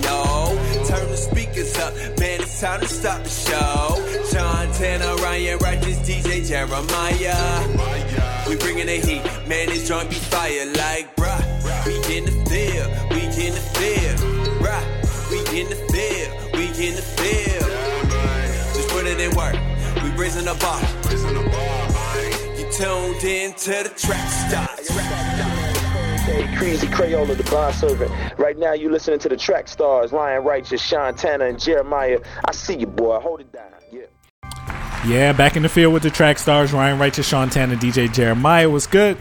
know. Turn the speakers up, man, it's time to start the show. Sean Tanner, Ryan Righteous, DJ Jeremiah. We bringing the heat, man, this joint be fire like, bruh. We in the field, we in the field, bruh. We in the field, we in the field. Just put it in work, we raising the bar. You tuned in to the track stars. Hey, Crazy Crayola, the bond servant. Right now, you listening to the track stars, Ryan Righteous, Sean Tanner, and Jeremiah. I see you, boy. Hold it down. Yeah. Yeah, back in the field with the track stars, Ryan Righteous, Sean Tanner, DJ Jeremiah. Was good.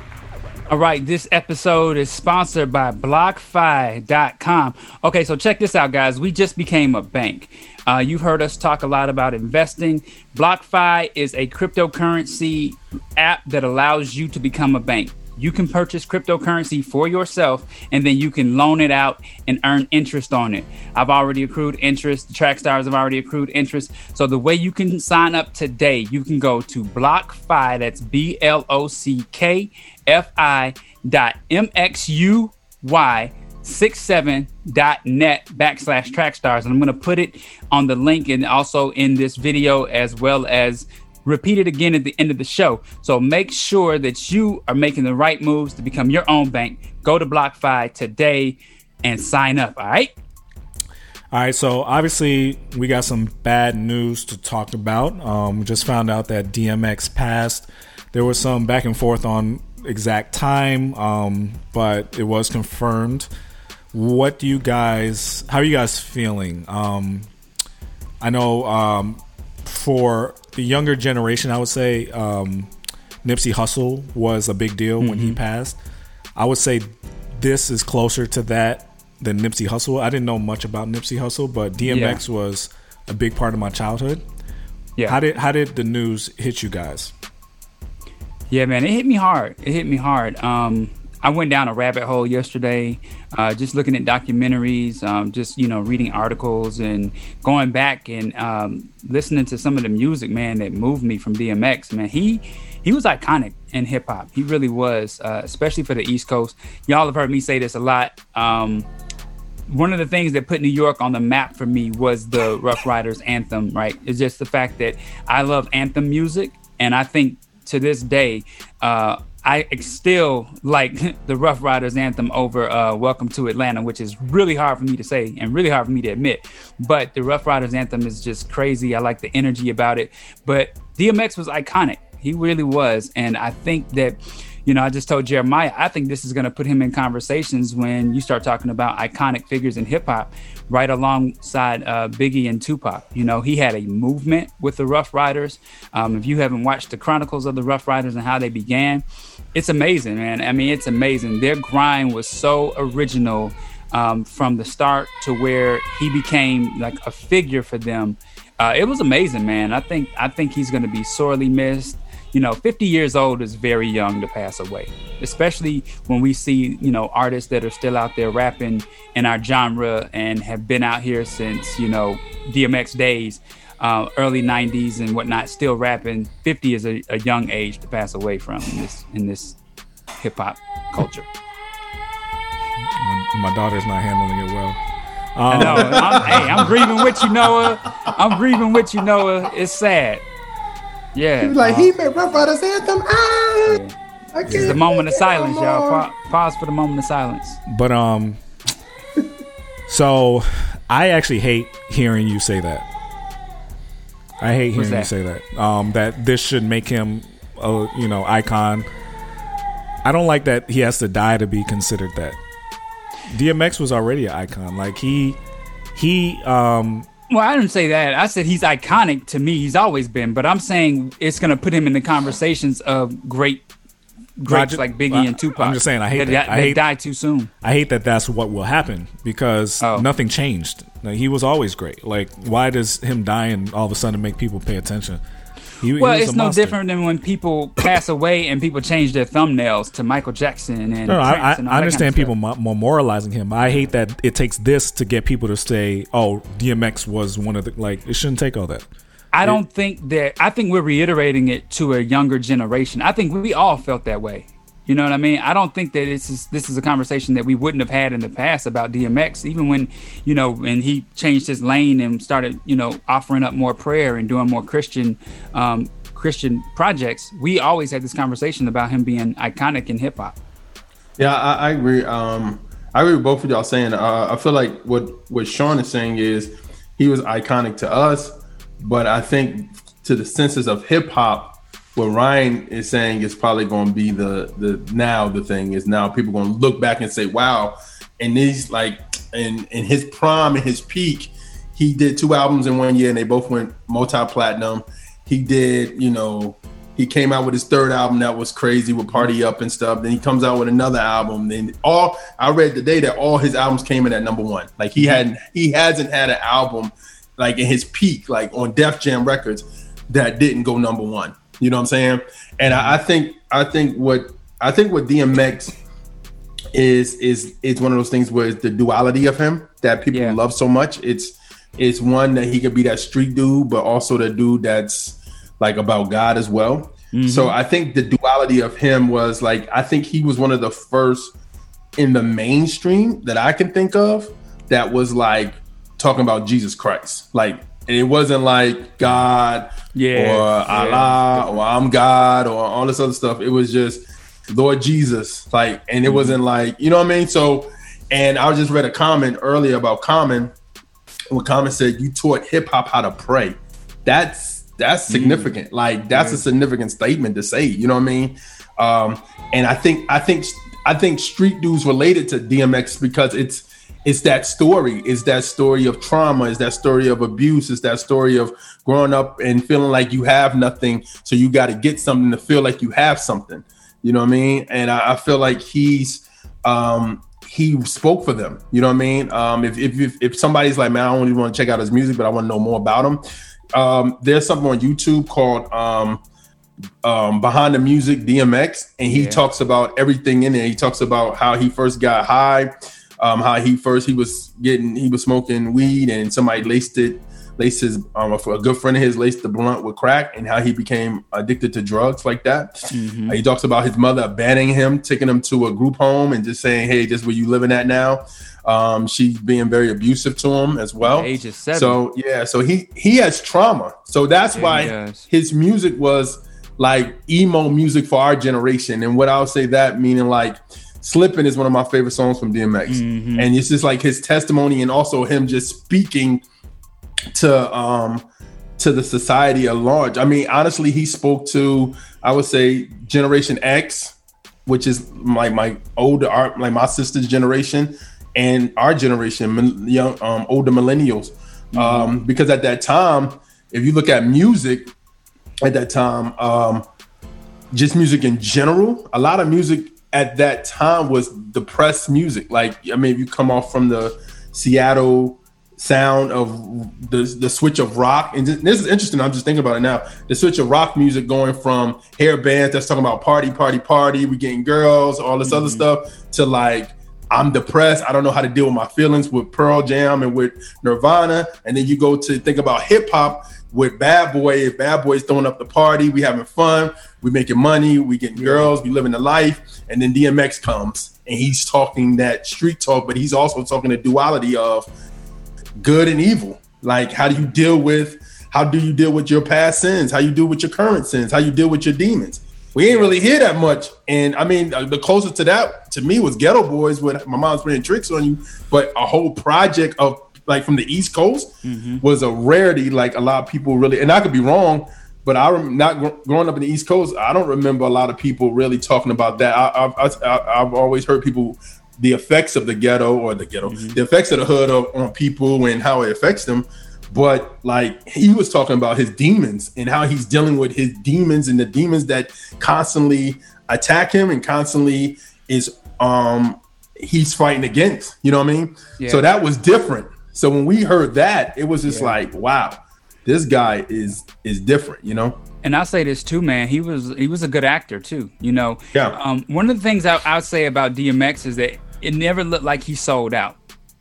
All right, this episode is sponsored by BlockFi.com. Okay, so check this out, guys. We just became a bank. Uh, you've heard us talk a lot about investing. BlockFi is a cryptocurrency app that allows you to become a bank. You can purchase cryptocurrency for yourself and then you can loan it out and earn interest on it. I've already accrued interest. The track stars have already accrued interest. So the way you can sign up today, you can go to BlockFi, that's B L O C K F I dot M X U Y 67.net backslash track stars. And I'm going to put it on the link and also in this video as well as repeat it again at the end of the show. So make sure that you are making the right moves to become your own bank. Go to BlockFi today and sign up. All right. All right, so obviously we got some bad news to talk about. Um, we just found out that DMX passed. There was some back and forth on exact time, um, but it was confirmed. What do you guys? How are you guys feeling? Um, I know um, for the younger generation, I would say um, Nipsey Hussle was a big deal mm-hmm. when he mm-hmm. passed. I would say this is closer to that than Nipsey Hussle. I didn't know much about Nipsey Hussle, but DMX yeah. was a big part of my childhood. Yeah. How did how did the news hit you guys? Yeah, man, it hit me hard. It hit me hard. Um, I went down a rabbit hole yesterday, uh, just looking at documentaries, um, just you know, reading articles and going back and um, listening to some of the music, man, that moved me from DMX. Man, he he was iconic in hip hop. He really was, uh, especially for the East Coast. Y'all have heard me say this a lot. Um, one of the things that put New York on the map for me was the Ruff Ryders anthem, right? It's just the fact that I love anthem music, and I think to this day, uh, I still like the Ruff Ryders anthem over uh, Welcome to Atlanta, which is really hard for me to say and really hard for me to admit. But the Ruff Ryders anthem is just crazy. I like the energy about it. But DMX was iconic. He really was. And I think that you know, I just told Jeremiah, I think this is going to put him in conversations when you start talking about iconic figures in hip hop, right alongside uh, Biggie and Tupac. You know, he had a movement with the Ruff Ryders. Um, if you haven't watched the Chronicles of the Ruff Ryders and how they began, it's amazing, man. I mean, it's amazing. Their grind was so original um, from the start to where he became like a figure for them. Uh, it was amazing, man. I think I think he's going to be sorely missed you know, 50 years old is very young to pass away, especially when we see, you know, artists that are still out there rapping in our genre and have been out here since, you know, DMX days, uh, early 90s and whatnot, still rapping. 50 is a, a young age to pass away from in this, in this hip hop culture. My, my daughter's not handling it well. Um, I know. I'm, hey, I'm grieving with you, Noah. I'm grieving with you, Noah. It's sad. Yeah. He was like, uh, he made Ruff Ryders anthem. Ah, yeah. I this is the moment of silence, y'all. Pa- pause for the moment of silence. But um, so I actually hate hearing you say that. I hate hearing you say that. Um, that this should make him a you know icon. I don't like that he has to die to be considered that. DMX was already an icon. Like he he um well, I didn't say that. I said he's iconic to me. He's always been, but I'm saying it's going to put him in the conversations of great greats like Biggie well, and Tupac. I'm just saying I hate that, that, I hate, died too soon. I hate that that's what will happen because oh. nothing changed. Like, he was always great. Like why does him dying all of a sudden make people pay attention? He, well, he it's no different than when people pass away and people change their thumbnails to Michael Jackson and. No, I, I, and I understand kind of people memorializing him. I hate that it takes this to get people to say, "Oh, DMX was one of the like." It shouldn't take all that. I don't think that. I think we're reiterating it to a younger generation. I think we all felt that way. You know what I mean? I don't think that this is this is a conversation that we wouldn't have had in the past about DMX, even when you know when he changed his lane and started you know offering up more prayer and doing more Christian um, Christian projects. We always had this conversation about him being iconic in hip hop. Yeah, I, I agree. Um, I agree with both of y'all saying. Uh, I feel like what what Sean is saying is he was iconic to us, but I think to the senses of hip hop, what Ryan is saying is probably going to be the the now the thing is now people going to look back and say, wow, and these like in in his prime and his peak, he did two albums in one year and they both went multi platinum. He did, you know, he came out with his third album that was crazy with Party Up and stuff. Then he comes out with another album. Then all I read today that all his albums came in at number one. Like he hadn't he hasn't had an album like in his peak, like on Def Jam Records, that didn't go number one. You know what I'm saying? And I, I think I think what I think what DMX is is is one of those things where it's the duality of him that people Yeah. love so much. It's it's one that he could be that street dude, but also the dude that's like about God as well. Mm-hmm. So I think the duality of him was like I think he was one of the first in the mainstream that I can think of that was like talking about Jesus Christ. Like and it wasn't like God Yeah, or yeah. Allah or I'm God or all this other stuff. It was just Lord Jesus. Like and it Mm-hmm. wasn't like, you know what I mean? So and I just read a comment earlier about Common when Common said you taught hip hop how to pray. That's that's Mm. significant. Like that's a significant statement to say. You know what I mean? Um, and I think I think I think Street Dudes related to DMX because it's it's that story. It's that story of trauma. It's that story of abuse. It's that story of growing up and feeling like you have nothing, so you got to get something to feel like you have something. You know what I mean? And I, I feel like he's um, he spoke for them. You know what I mean? Um, if, if if if somebody's like, man, I don't even want to check out his music, but I want to know more about him. Um, there's something on YouTube called um, um, Behind the Music DMX, and he Yeah. talks about everything in there. He talks about how he first got high, um, how he first he was getting he was smoking weed, and somebody laced it, laced his um, a good friend of his laced the blunt with crack, and how he became addicted to drugs like that. Mm-hmm. Uh, He talks about his mother abandoning him, taking him to a group home, and just saying, "Hey, this is where you living at now." Um, she's being very abusive to him as well. age of seven. So yeah, so he he has trauma. So that's Yeah, why his music was like emo music for our generation. And what I'll say that meaning like Slippin' is one of my favorite songs from DMX. Mm-hmm. And it's just like his testimony and also him just speaking to um to the society at large. I mean, honestly, he spoke to I would say Generation X, which is like my older art, like my sister's generation, and our generation, young um, older millennials. Um, because at that time, if you look at music, at that time, um, just music in general, a lot of music at that time was depressed music. Like, I mean, if you come off from the Seattle sound of the the switch of rock, and this is interesting. I'm just thinking about it now. The switch of rock music going from hair bands that's talking about party, party, party, we getting girls, all this other mm-hmm. stuff, to like I'm depressed. I don't know how to deal with my feelings with Pearl Jam and with Nirvana. And then you go to think about hip hop with Bad Boy. If Bad Boy's throwing up the party, we having fun, we making money, we getting girls, we living the life. And then DMX comes and he's talking that street talk, but he's also talking the duality of good and evil. Like how do you deal with how do you deal with your past sins? How you deal with your current sins? How you deal with your demons? We ain't really hear that much. And I mean, the closest to that to me was Geto Boys with my mom's playing tricks on you. But a whole project of like from the East Coast was a rarity. Like a lot of people really, and I could be wrong, but I rem- not gr- growing up in the East Coast, I don't remember a lot of people really talking about that. I, I've, I, I've always heard people the effects of the ghetto or the ghetto, the effects of the hood of, on people and how it affects them. But like he was talking about his demons and how he's dealing with his demons and the demons that constantly attack him and constantly is um he's fighting against. You know what I mean? Yeah. So that was different. So when we heard that, it was just like, wow, this guy is is different. You know? and I'll say this too, man. He was he was a good actor too. You know. Yeah. Um, one of the things I, I'll say about DMX is that it never looked like he sold out.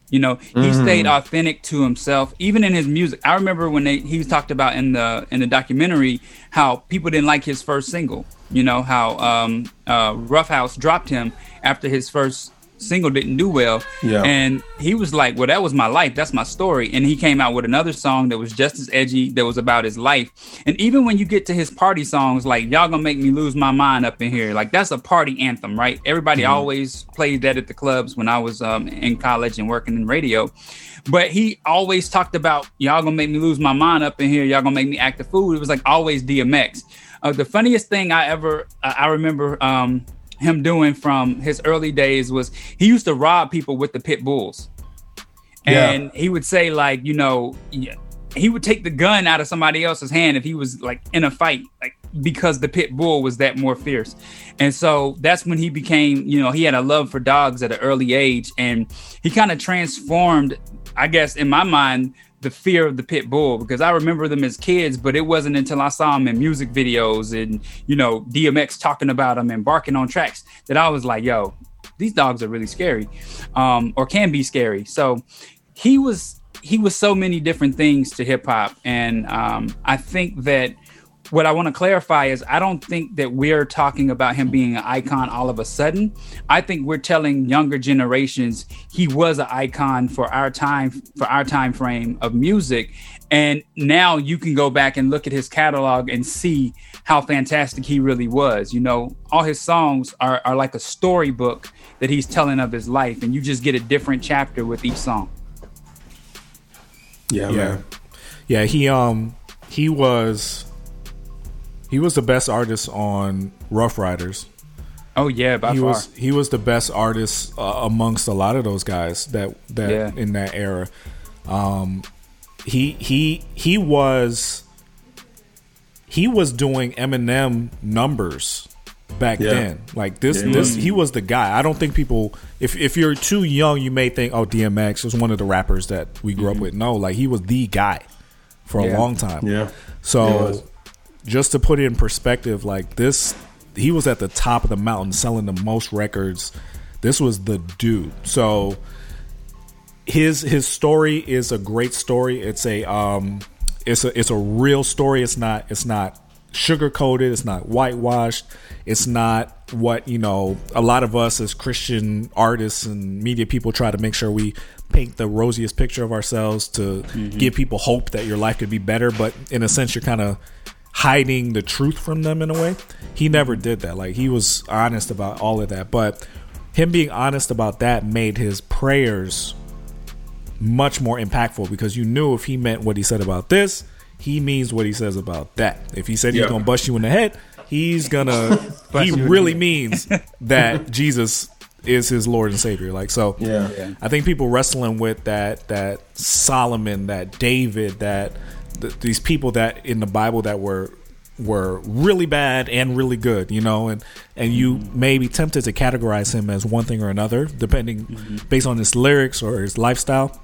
You know, he stayed authentic to himself, even in his music. I remember when they he was talked about in the in the documentary how people didn't like his first single. You know how um, uh, Ruffhouse dropped him after his first single didn't do well. Yeah. And he was like, Well, that was my life. That's my story. And he came out with another song that was just as edgy, that was about his life. And even when you get to his party songs, like Y'all Gonna Make Me Lose My Mind up in here, like that's a party anthem, right? Everybody Mm-hmm. always played that at the clubs when I was um, in college and working in radio. But he always talked about y'all gonna make me lose my mind up in here. Y'all gonna make me act a fool. It was like always DMX. Uh, the funniest thing I ever I I remember um, him doing from his early days was he used to rob people with the pit bulls, Yeah. and he would say like you know he would take the gun out of somebody else's hand if he was like in a fight like because the pit bull was that more fierce. And so that's when he became you know he had a love for dogs at an early age. And he kind of transformed i guess in my mind the fear of the pit bull because i remember them as kids but it wasn't until i saw them in music videos and you know dmx talking about them and barking on tracks that i was like yo these dogs are really scary um, or can be scary. So he was he was so many different things to hip hop and um, i think that what I want to clarify is I don't think that we're talking about him being an icon all of a sudden. I think we're telling younger generations he was an icon for our time for our time frame of music. And now you can go back and look at his catalog and see how fantastic he really was. You know, all his songs are, are like a storybook that he's telling of his life, and you just get a different chapter with each song. Yeah, Yeah. man. Yeah, he um he was he was the best artist on Ruff Ryders. Oh yeah, by he far. was he was the best artist uh, amongst a lot of those guys that that Yeah. in that era. Um, he he he was he was doing Eminem numbers back Yeah. then. Like this Yeah, he this was. he was the guy. I don't think people if if you're too young, you may think oh DMX was one of the rappers that we grew up with. No, like he was the guy for a long time. Mm-hmm. Yeah. So was. Just to put it in perspective, like this, he was at the top of the mountain selling the most records. This was the dude. So his his story is a great story. It's a um, it's a it's a real story. It's not it's not sugar coated. It's not whitewashed. It's not what you know. A lot of us as Christian artists and media people try to make sure we paint the rosiest picture of ourselves to give people hope that your life could be better. But in a sense, you're kind of hiding the truth from them in a way. He never did that. Like he was honest about all of that. But him being honest about that made his prayers much more impactful because you knew if he meant what he said about this, he means what he says about that. If he said he's Yeah. gonna bust you in the head, he's gonna he you in the really means that Jesus is his Lord and Savior. Like so Yeah. Yeah. I think people wrestling with that that Solomon, that David, that th- these people that in the Bible that were were really bad and really good, you know, and and you may be tempted to categorize him as one thing or another, depending Mm-hmm. based on his lyrics or his lifestyle.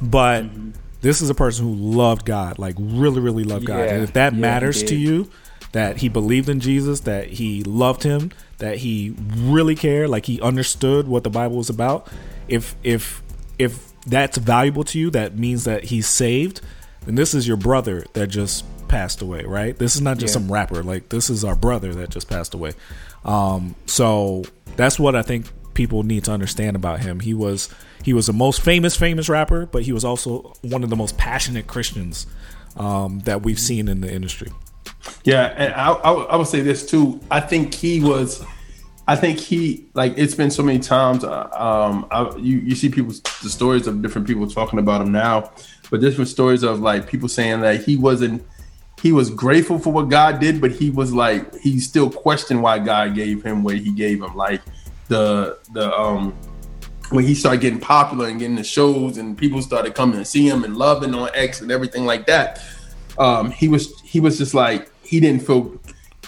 But Mm-hmm. this is a person who loved God, like really, really loved God. Yeah. And if that Yeah, matters to you, that he believed in Jesus, that he loved him, that he really cared, like he understood what the Bible was about. If if if that's valuable to you, that means that he's saved. Then this is your brother that just passed away, right? This is not just Yeah. some rapper. Like this is our brother that just passed away. Um, so that's what I think people need to understand about him. He was he was the most famous famous rapper, but he was also one of the most passionate Christians um, that we've seen in the industry. Yeah, and I, I, would- I would say this too. I think he was. I think he like it's been so many times. uh, Um, I, you you see people the stories of different people talking about him now, but different stories of like people saying that he wasn't. He was grateful for what God did, but he was like he still questioned why God gave him what he gave him. Like the the um when he started getting popular and getting the shows and people started coming to see him and loving on X and everything like that, um, he was he was just like he didn't feel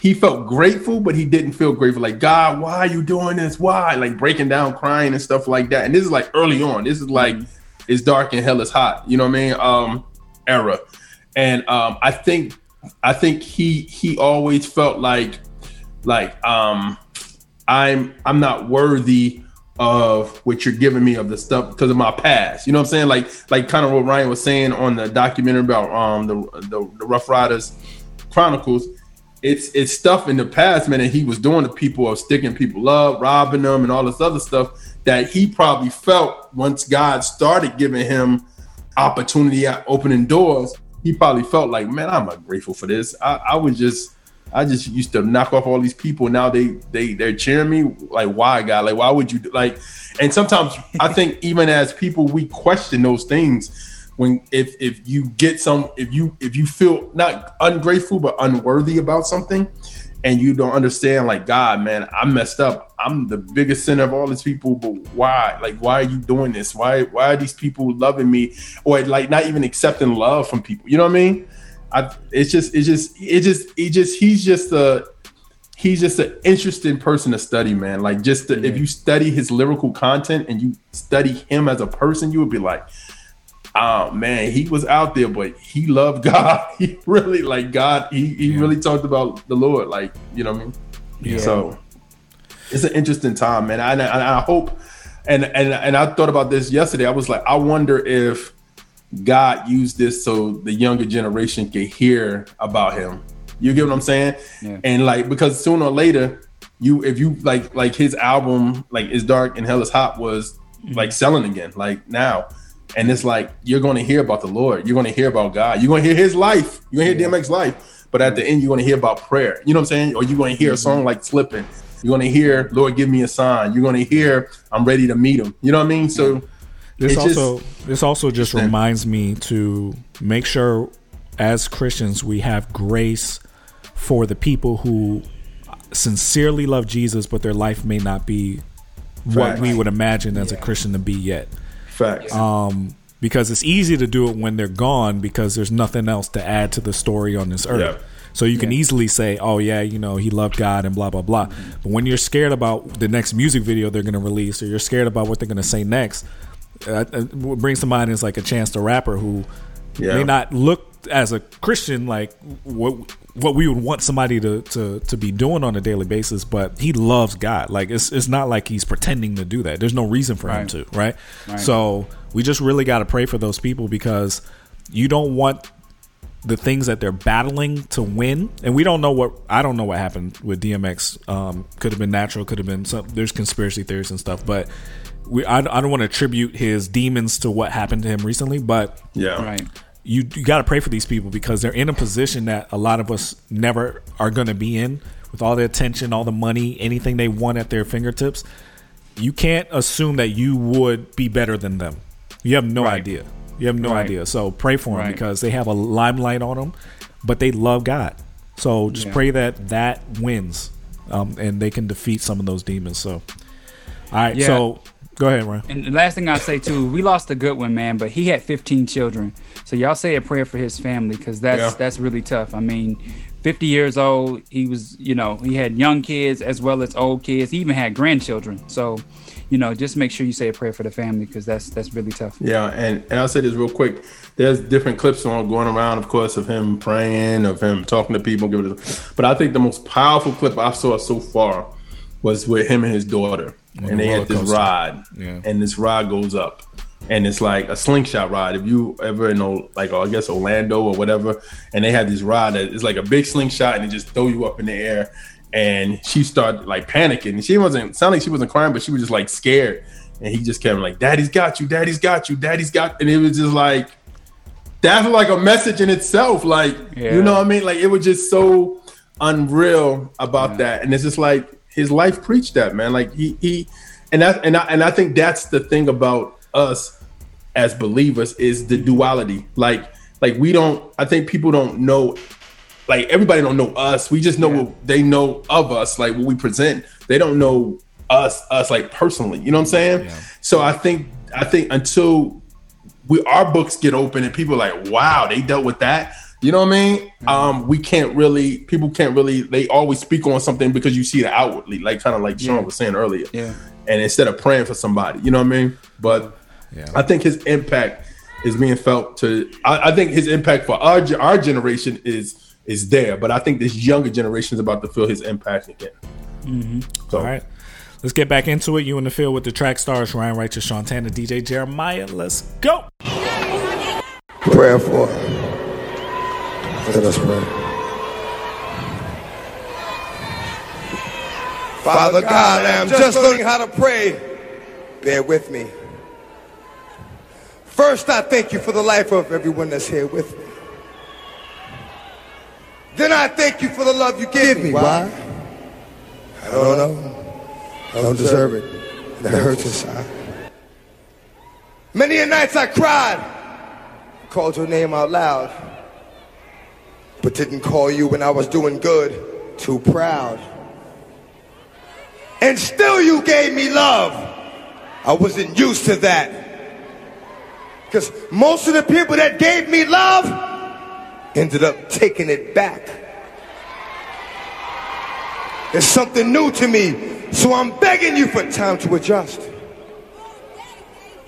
he felt grateful, but he didn't feel grateful. Like God, why are you doing this? Why? Like breaking down, crying and stuff like that. And this is like early on. This is like it's dark and hell is hot. You know what I mean? Um, era. And um, I think I think he he always felt like like um I'm I'm not worthy of what you're giving me of the stuff because of my past. You know what I'm saying? Like like kind of what Ryan was saying on the documentary about um the the, the Ruff Ryders Chronicles. It's it's stuff in the past, man, and he was doing to people of sticking people up, robbing them, and all this other stuff that he probably felt once God started giving him opportunity at opening doors. He probably felt like, man, I'm grateful for this. I, I was just I just used to knock off all these people. Now they they they're cheering me. Like, why, God? Like, why would you like? And sometimes I think even as people, we question those things. When if if you get some if you if you feel not ungrateful but unworthy about something, and you don't understand, like God, man, I messed up. I'm the biggest sinner of all these people, but why? Like, why are you doing this? Why why are these people loving me, or like not even accepting love from people? You know what I mean? I it's just it's just it just it just he's just a he's just an interesting person to study, man. Like just the, if you study his lyrical content and you study him as a person, you would be like, oh man, he was out there, but he loved God. He really like God. He he yeah. really talked about the Lord, like you know what I mean. Yeah. So it's an interesting time, man. I, I, I hope, and and and I thought about this yesterday. I was like, I wonder if God used this so the younger generation could hear about him. You get what I'm saying? Yeah. And like because sooner or later, you if you like like his album like is dark and hell is hot was mm-hmm. like selling again like now. And it's like you're going to hear about the Lord. You're going to hear about God. You're going to hear His life. You're going to hear yeah. DMX life. But at the end, you're going to hear about prayer. You know what I'm saying? Or you're going to hear a song mm-hmm. like "Slipping." You're going to hear "Lord, give me a sign." You're going to hear "I'm ready to meet Him." You know what I mean? So this also just, this also just reminds me to make sure as Christians we have grace for the people who sincerely love Jesus, but their life may not be what we would imagine as yeah. a Christian to be yet. Facts. Um, because it's easy to do it when they're gone because there's nothing else to add to the story on this earth. Yeah. So you can yeah. easily say, "Oh yeah, you know, he loved God and blah blah blah." Mm-hmm. But when you're scared about the next music video they're going to release, or you're scared about what they're going to say next, uh, uh, what brings to mind is like a Chance the Rapper who yeah. may not look as a Christian like what what we would want somebody to, to to be doing on a daily basis, but he loves God. Like it's it's not like he's pretending to do that. There's no reason for right. him to, right? right? So we just really got to pray for those people because you don't want the things that they're battling to win. And we don't know what I don't know what happened with DMX. Um, could have been natural, could have been some. There's conspiracy theories and stuff, but we I, I don't want to attribute his demons to what happened to him recently, but yeah, right. You, you got to pray for these people because they're in a position that a lot of us never are going to be in with all the attention, all the money, anything they want at their fingertips. You can't assume that you would be better than them. You have no right. idea. You have no right. idea. So pray for them right. because they have a limelight on them, but they love God. So just yeah. pray that that wins, um, and they can defeat some of those demons. So, all right. Yeah. So Go ahead, Ryan. And the last thing I say too, we lost a good one, man, but he had 15 children. So y'all say a prayer for his family because that's yeah. that's really tough. I mean, 50 years old, he was, you know, he had young kids as well as old kids. He even had grandchildren. So, you know, just make sure you say a prayer for the family because that's that's really tough. Yeah, and and I'll say this real quick. There's different clips on going around, of course, of him praying, of him talking to people, giving. It, but I think the most powerful clip I saw so far was with him and his daughter and they had this rod, yeah. and this rod goes up, and it's like a slingshot rod. If you ever know, like I guess Orlando or whatever, and they had this rod that is like a big slingshot, and it just throw you up in the air. And she started like panicking. She wasn't sounding like she wasn't crying, but she was just like scared. And he just kept like, "Daddy's got you, Daddy's got you, Daddy's got," and it was just like that's like a message in itself. Like yeah. you know what I mean? Like it was just so unreal about yeah. that, and it's just like his life preached that man. Like he he, and that and I and I think that's the thing about us as believers is the duality. Like like we don't. I think people don't know. Like everybody don't know us. We just know yeah. what they know of us. Like what we present. They don't know us us like personally. You know what I'm saying? Yeah. So I think I think until we our books get open and people are like, wow, they dealt with that you know what I mean? Um, we can't really, people can't really, they always speak on something because you see it outwardly, like kind of like Sean was saying earlier. Yeah. And instead of praying for somebody, you know what I mean? But yeah. I think his impact is being felt to, I, I think his impact for our, our generation is, is there, but I think this younger generation is about to feel his impact again. Mm-hmm. So, All right. Let's get back into it. You in the field with the track stars, Ryan Righteous, Sean Tanner, DJ Jeremiah. Let's go. Prayer for let us pray. Father God, I'm just learning how to pray. Bear with me. First, I thank you for the life of everyone that's here with me. Then I thank you for the love you give me. Why? I don't know. I don't deserve it. It hurts inside. Many a nights I cried, called your name out loud, but didn't call you when I was doing good, too proud. And still you gave me love. I wasn't used to that. Because most of the people that gave me love ended up taking it back. It's something new to me, so I'm begging you for time to adjust.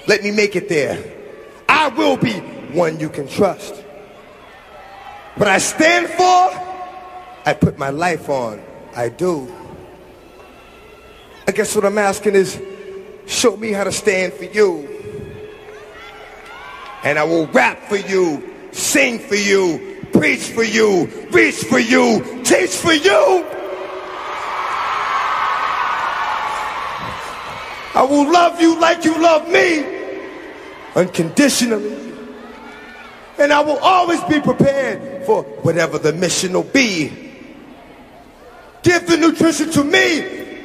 Let me make it there. I will be one you can trust. What I stand for, I put my life on. I do. I guess what I'm asking is, show me how to stand for you. And I will rap for you, sing for you, preach for you, reach for you, teach for you. I will love you like you love me, unconditionally. And I will always be prepared for whatever the mission will be. Give the nutrition to me,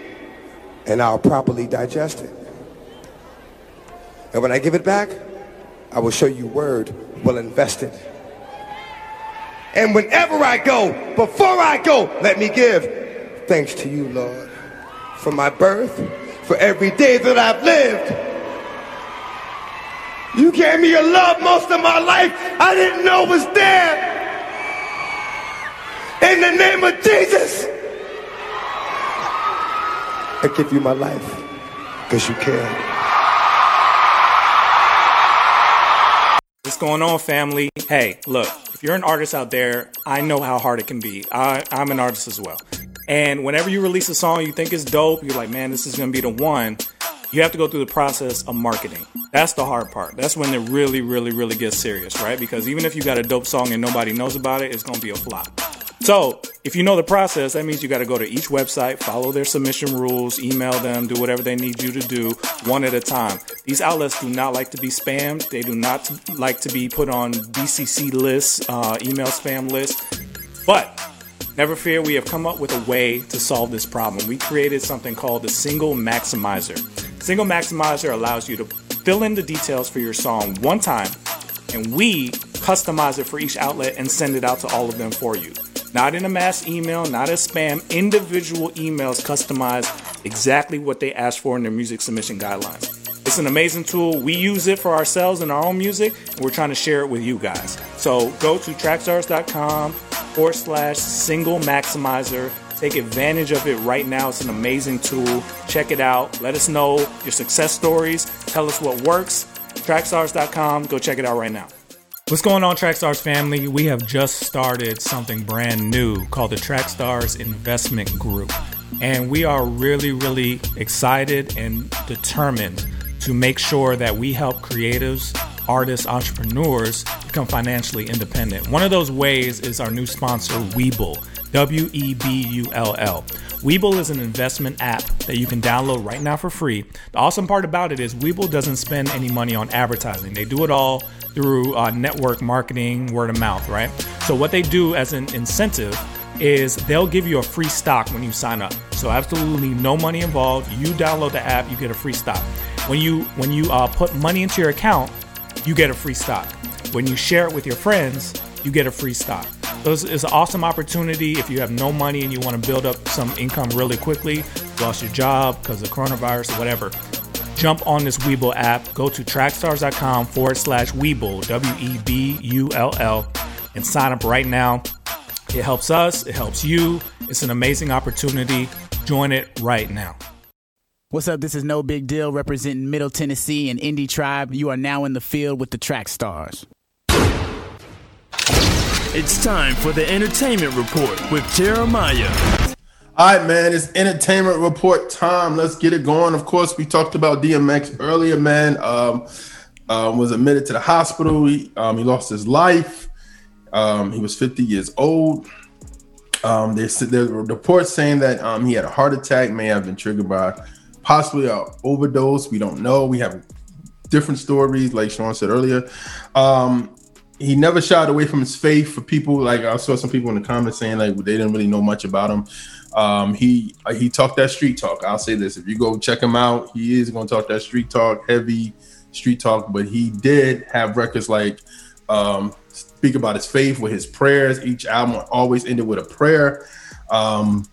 and I'll properly digest it. And when I give it back, I will show you word well invested. And whenever I go, before I go, let me give thanks to you, Lord, for my birth, for every day that I've lived. You gave me a love most of my life I didn't know was there. In the name of Jesus, I give you my life because you care. What's going on, family? Hey, look, if you're an artist out there, I know how hard it can be. I, I'm an artist as well. And whenever you release a song you think is dope, you're like, man, this is to be the one. You have to go through the process of marketing. That's the hard part. That's when it really, really, really gets serious, right? Because even if you got a dope song and nobody knows about it, it's to be a flop. So, if you know the process, that means you got to go to each website, follow their submission rules, email them, do whatever they need you to do one at a time. These outlets do not like to be spammed. They do not like to be put on BCC lists, uh, email spam lists. But never fear, we have come up with a way to solve this problem. We created something called the Single Maximizer. Single Maximizer allows you to fill in the details for your song one time, and we customize it for each outlet and send it out to all of them for you. Not in a mass email, not as spam, individual emails customized exactly what they asked for in their music submission guidelines. It's an amazing tool. We use it for ourselves in our own music, and we're trying to share it with you guys. So go to trackstars.com forward slash single maximizer. Take advantage of it right now. It's an amazing tool. Check it out. Let us know your success stories. Tell us what works. Trackstars.com. Go check it out right now. What's going on, Trackstars family? We have just started something brand new called the Trackstars Investment Group. And we are really, really excited and determined to make sure that we help creatives, artists, entrepreneurs become financially independent. One of those ways is our new sponsor, Webull. W E B U L L. Webull is an investment app that you can download right now for free. The awesome part about it is Webull doesn't spend any money on advertising. They do it all through uh, network marketing, word of mouth, right? So what they do as an incentive is they'll give you a free stock when you sign up. So absolutely no money involved. You download the app, you get a free stock. When you when you uh, put money into your account, you get a free stock. When you share it with your friends, you get a free stock. It's, it's, an awesome opportunity if you have no money and you want to build up some income really quickly, lost your job because of coronavirus or whatever. Jump on this Webull app, go to trackstars.com forward slash Webull, W E B U L L, and sign up right now. It helps us, it helps you. It's an amazing opportunity. Join it right now. What's up? This is No Big Deal representing Middle Tennessee and Indie Tribe. You are now in the field with the Track Stars. It's time for the entertainment report with Jeremiah. All right, man, it's entertainment report time. Let's get it going. Of course, we talked about DMX earlier, man. Um, um, was admitted to the hospital. He, um, he lost his life. Um, he was 50 years old. Um, there's there were reports saying that um, he had a heart attack, may have been triggered by possibly an overdose. We don't know. We have different stories, like Sean said earlier. Um, he never shied away from his faith. For people like I saw some people in the comments saying like they didn't really know much about him. Um, he he talked that street talk. I'll say this: if you go check him out, he is going to talk that street talk, heavy street talk. But he did have records like um, speak about his faith with his prayers. Each album always ended with a prayer. Um,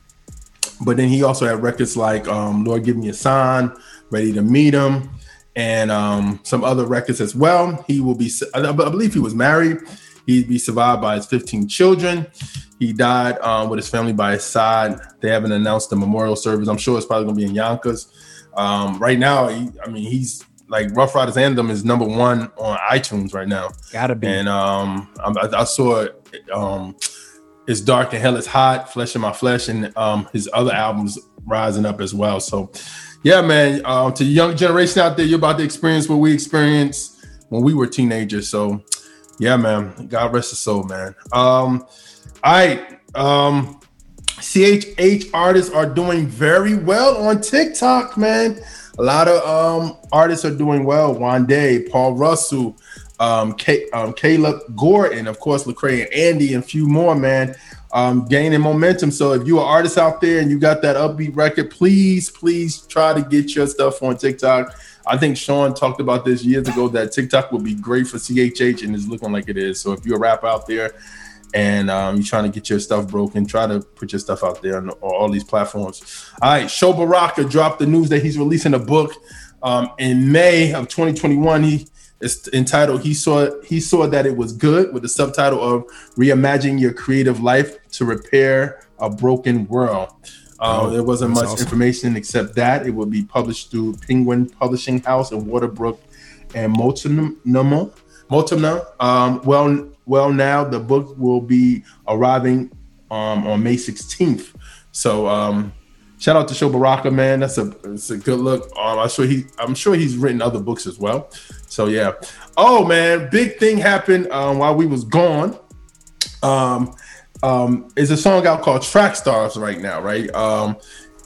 but then he also had records like um, Lord Give Me a Sign, Ready to Meet Him, and um, some other records as well. He will be, I believe he was married. He'd be survived by his 15 children. He died um, with his family by his side. They haven't announced the memorial service. I'm sure it's probably going to be in Yonkers. Um, right now, he, I mean, he's like Ruff Ryders Anthem is number one on iTunes right now. Gotta be. And um, I, I saw um, it's dark and hell is hot, flesh in my flesh, and um, his other albums rising up as well. So, yeah, man. Um, to the young generation out there, you're about to experience what we experienced when we were teenagers. So, yeah, man. God rest his soul, man. Um, all right. Um, CHH artists are doing very well on TikTok, man. A lot of um, artists are doing well. Wande, Paul Russell, um, K- um, Caleb Gordon, of course, Lecrae and Andy, and a few more, man, um, gaining momentum. So if you're an artist out there and you got that upbeat record, please, please try to get your stuff on TikTok. I think Sean talked about this years ago that TikTok will be great for CHH, and it's looking like it is. So if you're a rap out there and um, you're trying to get your stuff broken, try to put your stuff out there on, on all these platforms. All right, Sho Baraka dropped the news that he's releasing a book um, in May of 2021. He it's entitled "He Saw He Saw That It Was Good" with the subtitle of "Reimagine Your Creative Life to Repair a Broken World." Uh, oh, there wasn't much awesome. information except that it would be published through Penguin Publishing House in Waterbrook and Multnomah. Multnomah. Um, well, well, now the book will be arriving um, on May 16th. So um, shout out to Sho Baraka, man. That's a it's a good look. Um, I'm sure he I'm sure he's written other books as well. So yeah. Oh man, big thing happened um, while we was gone. Um, um, is a song out called Track Stars right now, right? Um,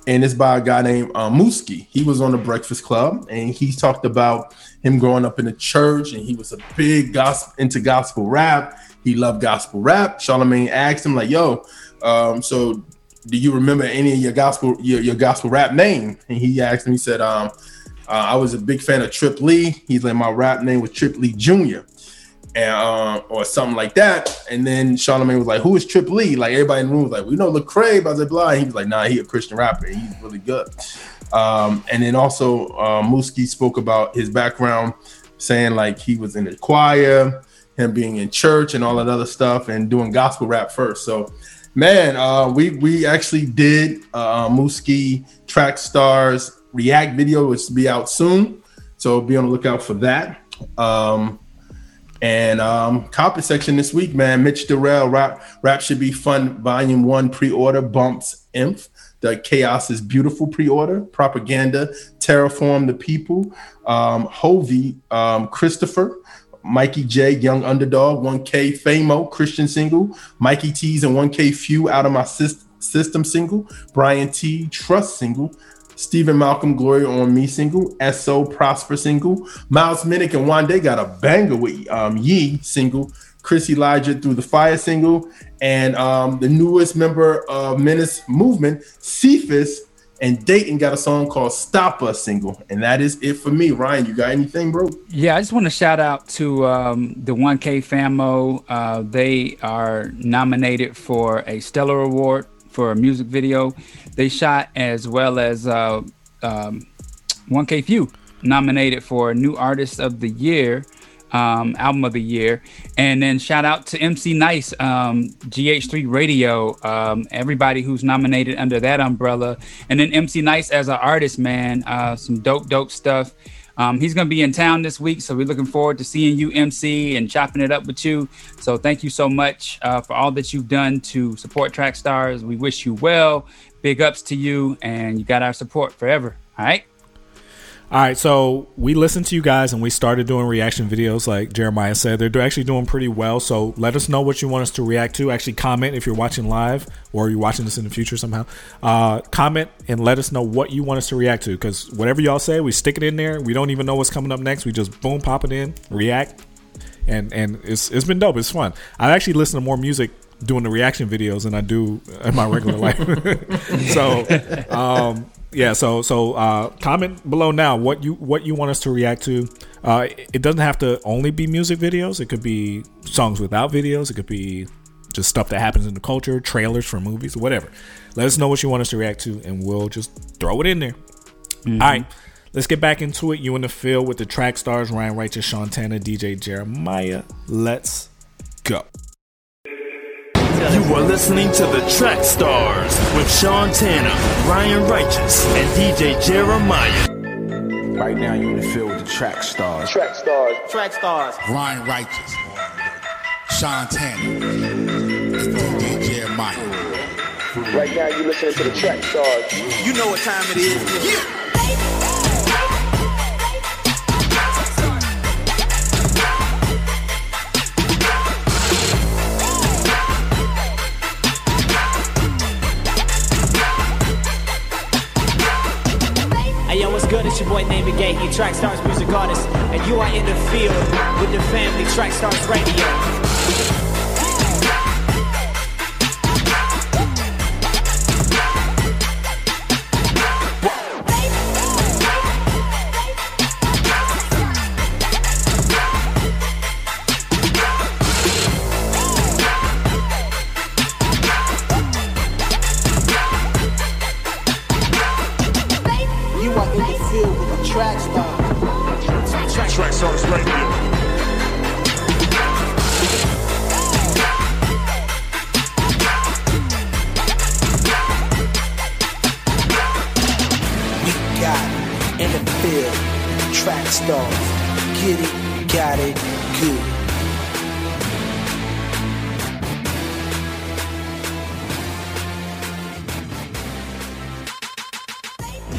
and it's by a guy named uh, Mooski. He was on the Breakfast Club, and he talked about him growing up in the church, and he was a big gospel into gospel rap. He loved gospel rap. Charlemagne asked him like, "Yo, um, so do you remember any of your gospel your, your gospel rap name?" And he asked him. He said, um, uh, "I was a big fan of Trip Lee. He's like my rap name was Trip Lee Jr." and uh, or something like that. And then Charlemagne was like, "Who is Trip Lee?" Like everybody in the room was like, "We know Lecrae," blah blah blah. And he was like, "Nah, he a Christian rapper. He's really good." Um, and then also uh, Mooski spoke about his background, saying like he was in the choir, him being in church, and all that other stuff, and doing gospel rap first. So, man, uh, we we actually did uh, Mooski track stars react video, which will be out soon. So be on the lookout for that. Um, and um, comment section this week, man. Mitch Durrell, rap, rap should be fun. Volume one pre-order bumps inf. The chaos is beautiful pre-order propaganda. Terraform the people. Um, Hovey, um, Christopher, Mikey J, Young Underdog, 1K Famo, Christian single. Mikey T's and 1K Phew out of my system single. Brian T, Trust single. Stephen Malcolm Glory on Me single, SO Prosper single, Miles Minnick and Wande got a banger with um, Ye single, Chris Elijah through the Fire single, and um, the newest member of Menace Movement, Cephas and Dayton got a song called Stop Us single. And that is it for me. Ryan, you got anything, bro? Yeah, I just want to shout out to um, the 1K Famo. Uh, they are nominated for a Stellar Award for a music video they shot, as well as uh, um, 1K Phew nominated for New Artist of the Year. Um, album of the year. And then shout out to MC Nice, um, GH3 Radio, um, everybody who's nominated under that umbrella. And then MC Nice as an artist, man, uh, some dope, dope stuff. Um, he's going to be in town this week, so we're looking forward to seeing you, MC, and chopping it up with you. So thank you so much uh, for all that you've done to support Track Stars. We wish you well. Big ups to you, and you got our support forever. All right. All right, so we listened to you guys and we started doing reaction videos, like Jeremiah said. They're actually doing pretty well. So let us know what you want us to react to. Actually, comment if you're watching live or you're watching this in the future somehow. Uh, comment and let us know what you want us to react to because whatever y'all say, we stick it in there. We don't even know what's coming up next. We just boom, pop it in, react, and and it's it's been dope. It's fun. I actually listen to more music doing the reaction videos than I do in my regular life. so, um, yeah. So so uh, comment below now what you what you want us to react to. Uh, it doesn't have to only be music videos. It could be songs without videos. It could be just stuff that happens in the culture, trailers for movies, whatever. Let us know what you want us to react to, and we'll just throw it in there. All right. Let's get back into it. You in the field with the track stars Ryan Righteous, Sean Tanner, DJ Jeremiah. Let's go. You are listening to the Track Stars with Sean Tanner, Ryan Righteous, and DJ Jeremiah. Right now, you're in the field with the track stars. Track stars. Track stars. Ryan Righteous, Sean Tanner, and DJ Jeremiah. Right now, you're listening to the track stars. You know what time it is. Yeah. Good? It's your boy Name Gate, you Track Stars music artist, and you are in the field with the family Track Stars Radio.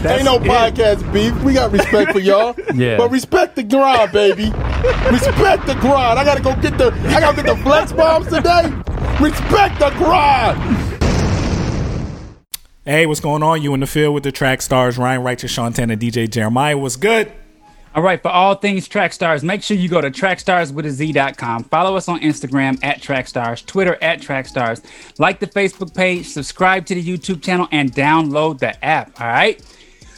Ain't no podcast beef. We got respect for y'all. Yeah. But respect the grind, baby. Respect the grind. I gotta go get the I gotta get the flex bombs today. Respect the grind. Hey, what's going on? You in the field with the track stars Ryan Righteous, Sean Tanner, DJ Jeremiah. What's good? All right, for all things Track Stars, make sure you go to trackstarswithaz.com. Follow us on Instagram at Trackstars, Twitter at Trackstars. Like the Facebook page, subscribe to the YouTube channel, and download the app. All right.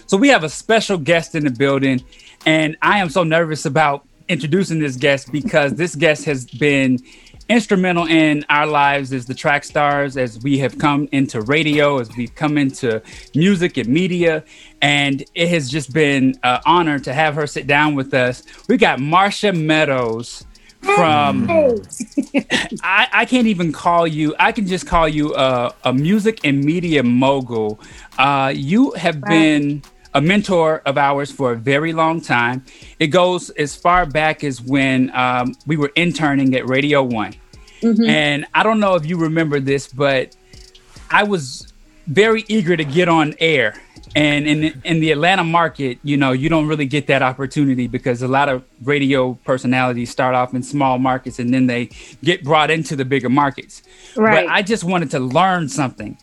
So we have a special guest in the building, and I am so nervous about introducing this guest because this guest has been instrumental in our lives as the track stars as we have come into radio as we've come into music and media. And it has just been an honor to have her sit down with us. We got marsha meadows from I, I can't even call you i can just call you a, a music and media mogul. Uh, you have been a mentor of ours for a very long time. It goes as far back as when um, we were interning at Radio One. And I don't know if you remember this, but I was very eager to get on air. And in in the Atlanta market, you know, you don't really get that opportunity because a lot of radio personalities start off in small markets and then they get brought into the bigger markets. Right. But I just wanted to learn something.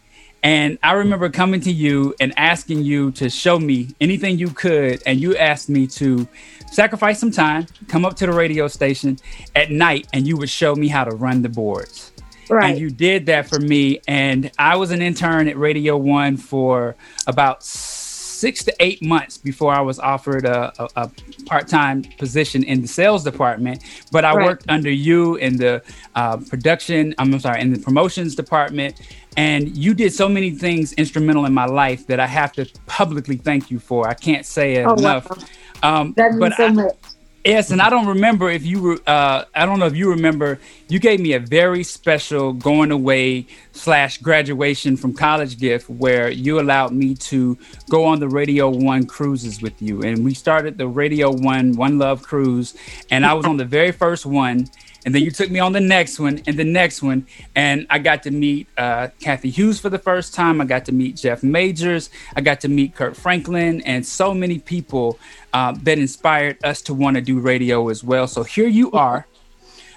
And I remember coming to you and asking you to show me anything you could. And you asked me to sacrifice some time, come up to the radio station at night, and you would show me how to run the boards. Right. And you did that for me. And I was an intern at Radio One for about six to eight months before I was offered a, a, a part time position in the sales department. But I Right. worked under you in the uh, production, I'm sorry, in the promotions department. And you did so many things instrumental in my life that I have to publicly thank you for. I can't say it Oh, enough. wow. Um, That means so I- much. Yes, and I don't remember if you were. Uh, I don't know if you remember. You gave me a very special going away slash graduation from college gift where you allowed me to go on the Radio One cruises with you, and we started the Radio One One Love cruise, and I was on the very first one. And then you took me on the next one and the next one, and I got to meet uh, Cathy Hughes for the first time. I got to meet Jeff Majors. I got to meet Kirk Franklin, and so many people uh, that inspired us to want to do radio as well. So here you are.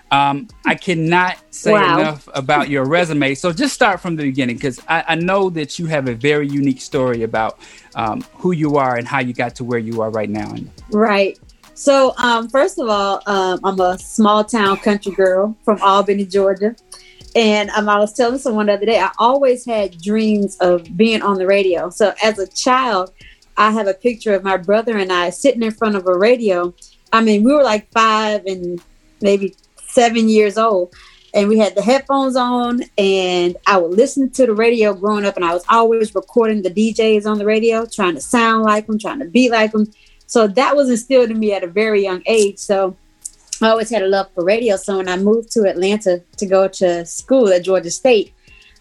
Um, I cannot say Wow. enough about your resume. So just start from the beginning because I, I know that you have a very unique story about um, who you are and how you got to where you are right now. And Right. So, um, first of all, um, I'm a small town country girl from Albany, Georgia. And um, I was telling someone the other day, I always had dreams of being on the radio. So, as a child, I have a picture of my brother and I sitting in front of a radio. I mean, we were like five and maybe seven years old. And we had the headphones on, and I would listen to the radio growing up. And I was always recording the DJs on the radio, trying to sound like them, trying to be like them. So that was instilled in me at a very young age. So I always had a love for radio. So when I moved to Atlanta to go to school at Georgia State,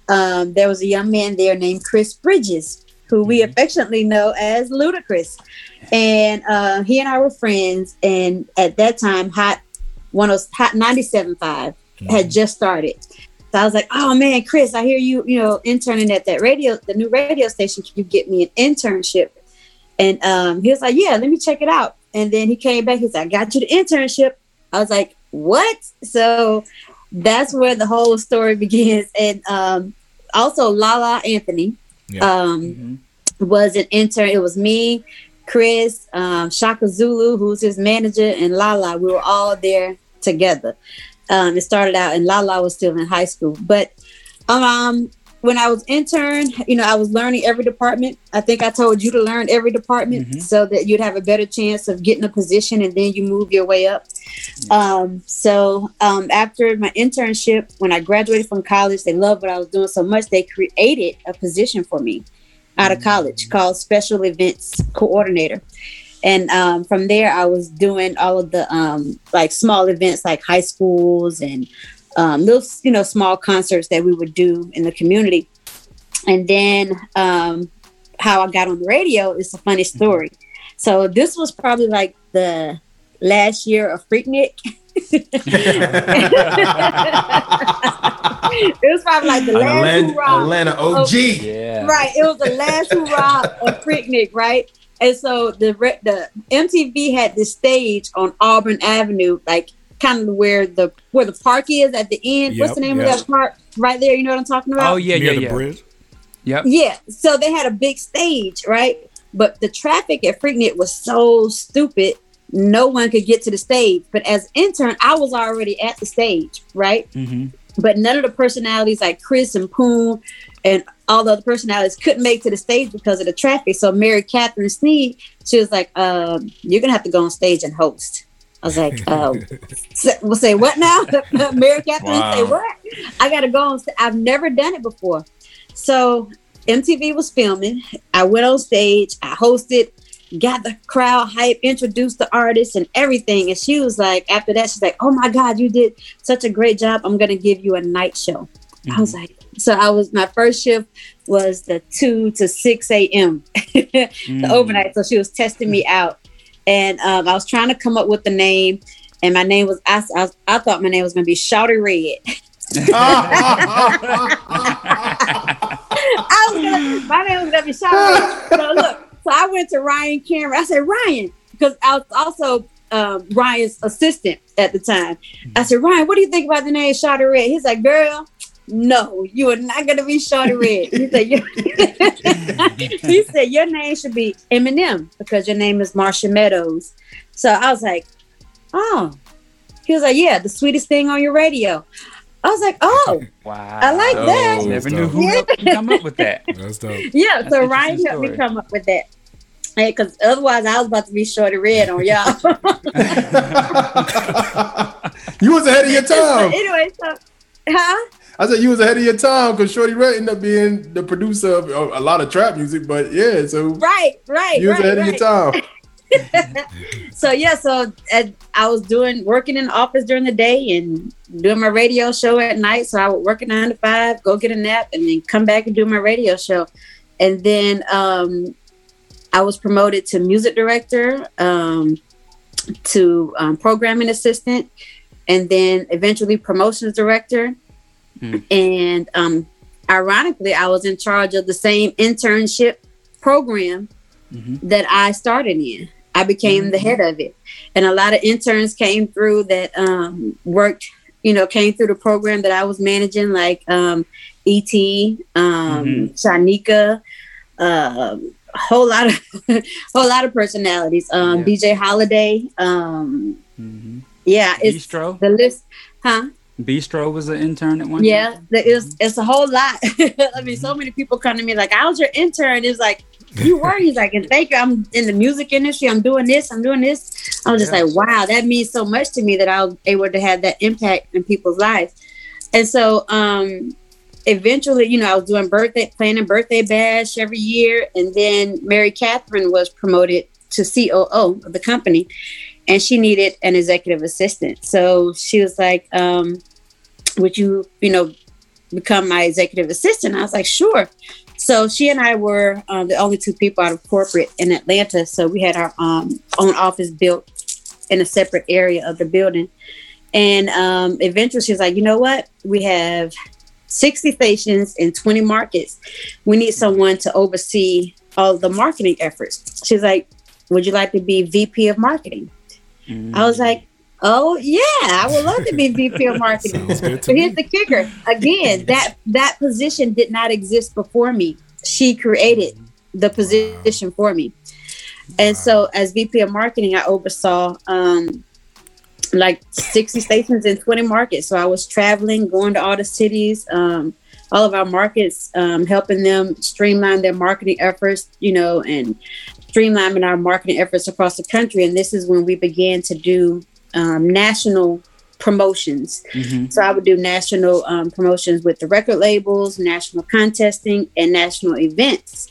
um, there was a young man there named Chris Bridges, who we affectionately know as Ludacris. And uh, he and I were friends. And at that time, Hot one of Hot 97.5 had just started. So I was like, oh man, Chris, I hear you, you know, interning at that radio, the new radio station. Can you get me an internship? And um, he was like, yeah, let me check it out. And then he came back. He's like, I got you the internship. I was like, what? So that's where the whole story begins. And um, also, Lala Anthony um, was an intern. It was me, Chris, um, Chaka Zulu, who's his manager, and Lala. We were all there together. Um, it started out, and Lala was still in high school. But um, when I was intern, you know, I was learning every department. I think I told you to learn every department so that you'd have a better chance of getting a position, and then you move your way up. Um, so um, after my internship, when I graduated from college, they loved what I was doing so much they created a position for me out of college called special events coordinator. And um, from there, I was doing all of the um, like small events, like high schools and um, little, you know, small concerts that we would do in the community. And then um, how I got on the radio is a funny story. So this was probably like the last year of Freaknik. it was probably like the last Atlanta, hoorah Atlanta of- OG. Right. It was the last hurrah of Freaknik, right? And so the the MTV had this stage on Auburn Avenue, like kind of where the where the park is at the end. What's the name yep. of that park? Right there, you know what I'm talking about? Oh yeah, Near yeah, the yeah. bridge. Yep. Yeah. So they had a big stage, right? But the traffic at Freaknik was so stupid, no one could get to the stage. But as intern, I was already at the stage, right? Mm-hmm. but none of the personalities like Chris and Poon and all the other personalities couldn't make to the stage because of the traffic. So Mary Catherine Sneed, she was like, um, "You're gonna have to go on stage and host." I was like, um, "We'll say what now?" Mary Catherine say what? I gotta go on. st- I've never done it before, so MTV was filming. I went on stage. I hosted. Got the crowd hype, introduced the artists and everything. And she was like, after that, she's like, Oh my God, you did such a great job. I'm gonna give you a night show. I was like, so I was my first shift was the two to six a.m. the Mm. overnight. So she was testing me out, and um, I was trying to come up with the name, and my name was I, I, I thought my name was gonna be Shouty Red. I was gonna, my name was gonna be Shouty Red. So look, so I went to Ryan Cameron. I said Ryan because I was also um, Ryan's assistant at the time. I said Ryan, what do you think about the name Shouty Red? He's like, girl. No, you are not gonna be Shorty Red. He said, he said your name should be M&M because your name is Marsha Meadows. So I was like, oh. He was like, yeah, the sweetest thing on your radio. I was like, oh, Wow. I like that. Never knew who Yeah. helped you come up with that. That's dope. yeah. That's So Ryan interesting helped me come up with that. Hey, Because otherwise, I was about to be Shorty Red on y'all. You was ahead of your time. anyway, so huh? I said you was ahead of your time because Shorty Red ended up being the producer of a lot of trap music. But yeah, so Right, right, you was right, ahead right. of your time. so yeah, so I was doing working in the office during the day and doing my radio show at night. So I would work at nine to five, go get a nap, and then come back and do my radio show. And then um, I was promoted to music director, um, to um, programming assistant, and then eventually promotions director. Mm. And um, ironically, I was in charge of the same internship program Mm-hmm. that I started in. I became the head of it, and a lot of interns came through that um, worked. You know, came through the program that I was managing, like um, ET, um, Mhm. Shanika, um, a whole lot of whole lot of personalities. Um, DJ Holiday. Um, Mm-hmm. yeah, it's Bistro? the list, huh? Bistro was an intern at one Yeah, time. it's it's a whole lot. I mean, so many people come to me like, "I was your intern." It's like you were. He's like, "And thank you. I'm in the music industry. I'm doing this. I'm doing this." I was just Yeah. like, "Wow, that means so much to me that I was able to have that impact in people's lives." And so, um, eventually, you know, I was doing birthday planning birthday bash every year, and then Mary Catherine was promoted to COO of the company, and she needed an executive assistant. So she was like, um, "Would you, you know, become my executive assistant?" I was like, "Sure." So she and I were um, the only two people out of corporate in Atlanta. So we had our um, own office built in a separate area of the building. And um, eventually she was like, you know what? We have 60 stations in 20 markets. We need someone to oversee all the marketing efforts. She's like, would you like to be VP of marketing? I was like, oh yeah, I would love to be VP of marketing. But here's the kicker. Again, that that position did not exist before me. She created the position for me. And so as VP of marketing, I oversaw um like 60 stations in 20 markets. So I was traveling, going to all the cities, um, all of our markets, um, helping them streamline their marketing efforts, you know, and streamlining our marketing efforts across the country. And this is when we began to do um, national promotions. Mhm. So I would do national um, promotions with the record labels, national contesting, and national events.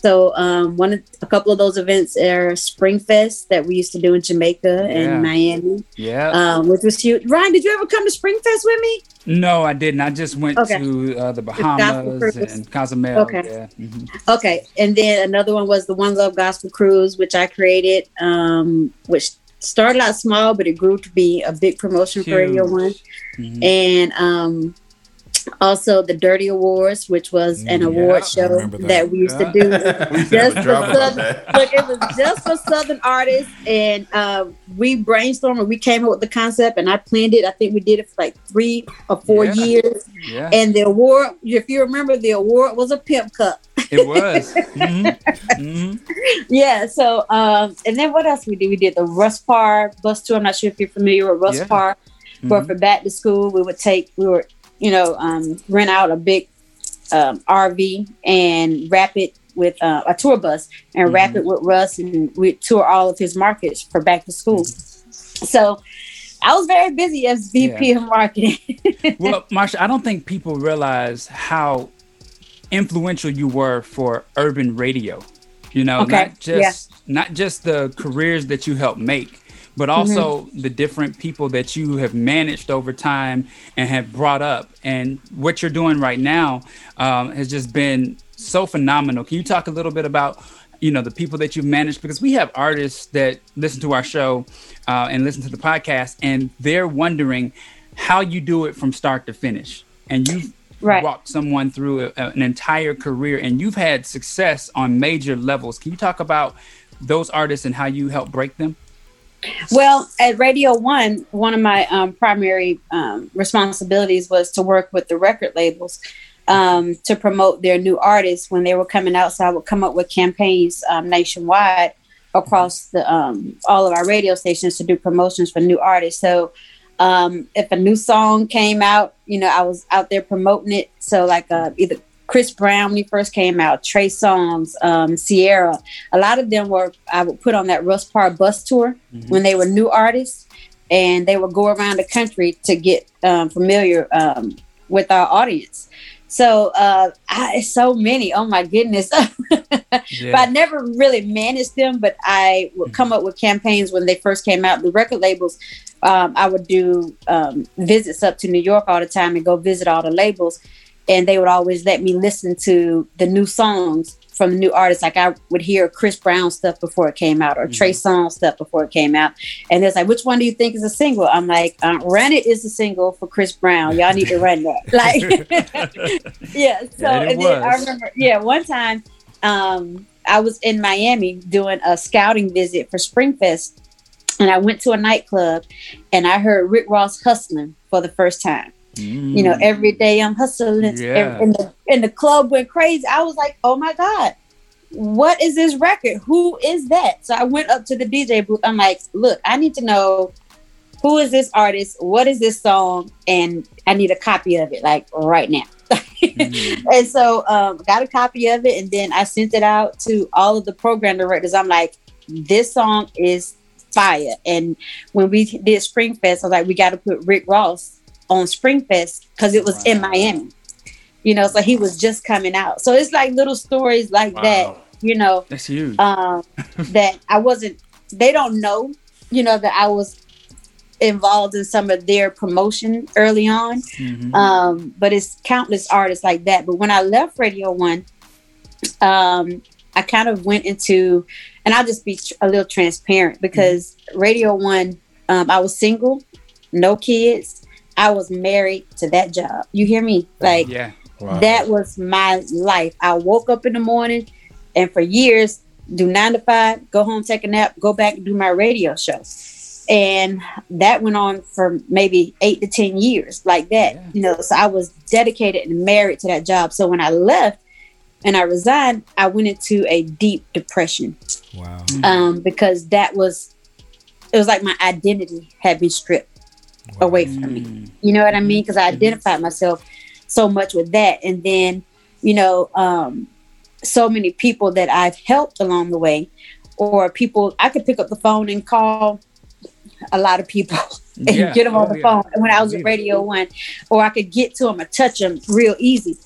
So um, one, of, a couple of those events are Springfest that we used to do in Jamaica Yeah. and Miami, Yeah. um, which was huge. Ryan, did you ever come to Springfest with me? no, I didn't. I just went Okay. to uh, the Bahamas Cruise. and Cozumel. Okay. Yeah. Mhm. Okay, and then another one was the One Love Gospel Cruise, which I created, um, which started out small, but it grew to be a big promotion for Radio Huge. One. Mhm. and um, also the Dirty Awards, which was an award show that. that. we used to do We used just a for southern. Look, it was just for southern artists, and uh, we brainstormed and we came up with the concept, and I planned it. I think we did it for like three or four Yeah. years, Yeah. and the award, if you remember, the award was a pimp cup. It was. Mhm. Mhm. yeah. So, um, and then what else we did? We did the Russ Parr bus tour. I'm not sure if you're familiar with Russ Yeah. Parr, but Mhm. for back to school, we would take, we were, you know, um, rent out a big um, RV and wrap it with uh, a tour bus and wrap Mm-hmm. it with Russ, and we tour all of his markets for back to school. Mm-hmm. So, I was very busy as VP of marketing. well, Marsha, I don't think people realize how influential you were for urban radio. You know, Okay, not just not just the careers that you helped make, but also Mm-hmm. the different people that you have managed over time and have brought up. And what you're doing right now um, has just been so phenomenal. Can you talk a little bit about? You know the people that you've managed because we have artists that listen to our show uh, and listen to the podcast, and they're wondering how you do it from start to finish. And you've Right. walked someone through a, an entire career, and you've had success on major levels. Can you talk about those artists and how you help break them? Well, at Radio One, one of my um, primary um, responsibilities was to work with the record labels um, to promote their new artists when they were coming out. So I would come up with campaigns um, nationwide across the um, all of our radio stations to do promotions for new artists. So um, if a new song came out, you know, I was out there promoting it. So like uh, either Chris Brown when he first came out, Trey Songz, um, Ciara. A lot of them were I would put on that Russ Parr bus tour when they were new artists, and they would go around the country to get um, familiar um, with our audience. So uh, I, so many. Oh my goodness! But I never really managed them. But I would come up with campaigns when they first came out. The record labels, um, I would do um, visits up to New York all the time and go visit all the labels. And they would always let me listen to the new songs from the new artists. Like I would hear Chris Brown stuff before it came out, or Trey Songz stuff before it came out, and it's like, which one do you think is a single? I'm like, uh, "Run It" is a single for Chris Brown. Y'all need to run that. Like, yeah. So it and then I remember, yeah, one time um, I was in Miami doing a scouting visit for Springfest, and I went to a nightclub, and I heard Rick Ross hustling for the first time. You know, every day I'm hustling. Yeah. And the and the club went crazy. I was like, oh my god, what is this record? Who is that? So I went up to the DJ booth. I'm like, look, I need to know who is this artist? What is this song? And I need a copy of it, like right now. and so um, got a copy of it, and then I sent it out to all of the program directors. I'm like, this song is fire. And when we did Springfest, I was like, we got to put Rick Ross on Springfest because it was in Miami. You know, so he was just coming out. So it's like little stories like that. You know, That's huge. um, that I wasn't. They don't know, you know, that I was involved in some of their promotion early on. Mhm. Um, but it's countless artists like that. But when I left Radio One, um, I kind of went into, and I'll just be tr- a little transparent because Radio One, um, I was single, no kids. I was married to that job. You hear me? Like yeah. that was my life. I woke up in the morning and for years do nine to five, go home, take a nap, go back and do my radio show. And that went on for maybe eight to 10 years, like that. You know, so I was dedicated and married to that job. So when I left and I resigned, I went into a deep depression. Wow. Um, because that was, it was like my identity had been stripped away from me. You know what I mean? Because I identified myself so much with that. And then, you know, um, so many people that I've helped along the way, or people I could pick up the phone and call a lot of people and Yeah. get them on Oh, the yeah. phone when I was at Radio One, or I could get to them or touch them real easy.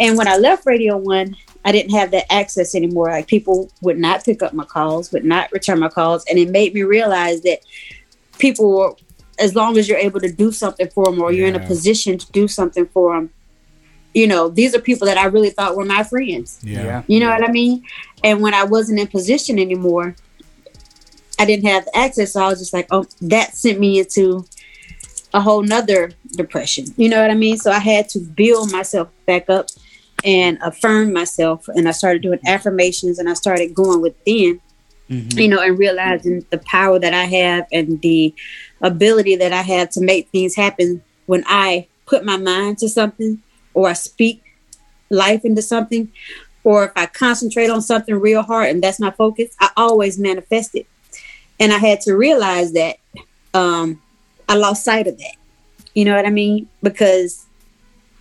And when I left Radio One, I didn't have that access anymore. Like people would not pick up my calls, would not return my calls, and it made me realize that people were, as long as you're able to do something for them, or you're in a position to do something for them, you know, these are people that I really thought were my friends. Yeah. You know what I mean? And when I wasn't in position anymore, I didn't have access. So I was just like, oh, that sent me into a whole nother depression. You know what I mean? So I had to build myself back up and affirm myself. And I started doing affirmations and I started going within, mm-hmm. you know, and realizing the power that I have and the ability that I have to make things happen when I put my mind to something or I speak life into something or if I concentrate on something real hard and that's my focus, I always manifest it. And I had to realize that um, I lost sight of that. You know what I mean? Because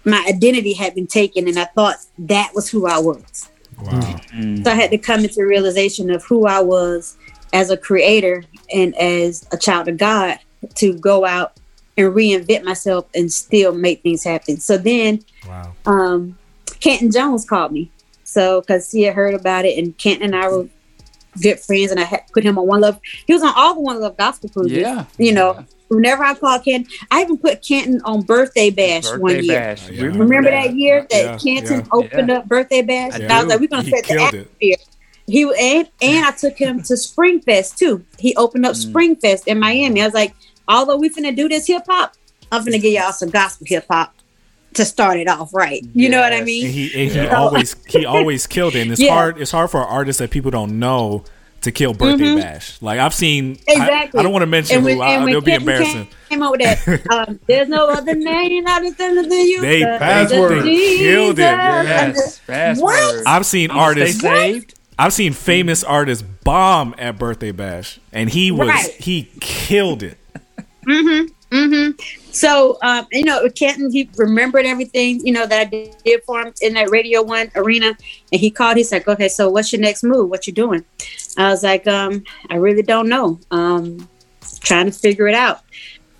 my identity had been taken and I thought that was who I was. Wow. So I had to come into realization of who I was as a creator and as a child of God to go out and reinvent myself and still make things happen. So then Wow. um, Canton Jones called me. So, because he had heard about it, and Canton and I were good friends, and I had put him on One Love. He was on all the One Love gospel cruises. Yeah. You know, whenever I called Canton, I even put Canton on Birthday Bash one year. bash. Yeah. We Remember that year that Yeah, Canton yeah. opened Yeah. up Birthday Bash? I And I was like, we're going to He set the killed it. atmosphere. He and and I took him to Springfest too. He opened Mm. up Springfest in Miami. I was like, although we finna do this hip hop, I'm finna give y'all some gospel hip hop to start it off right. You know what I mean? And he, and he always he always killed it. And it's Yeah. hard it's hard for artists that people don't know to kill birthday bash. Like I've seen I- Exactly. I, don't want to mention And when- who I, and when it'll be embarrassing. Came out with that. Um, There's no other name out other than the you. They- Password. They killed it. Yes. Fast What? I've seen I'ma artists saved. I've seen famous artists bomb at birthday bash and he was Right. he killed it. Hmm mhm. So, um, you know, Canton, he remembered everything, you know, that I did for him in that Radio One arena. And he called, he's like, okay, so what's your next move? What you doing? I was like, um, I really don't know. Um, trying to figure it out.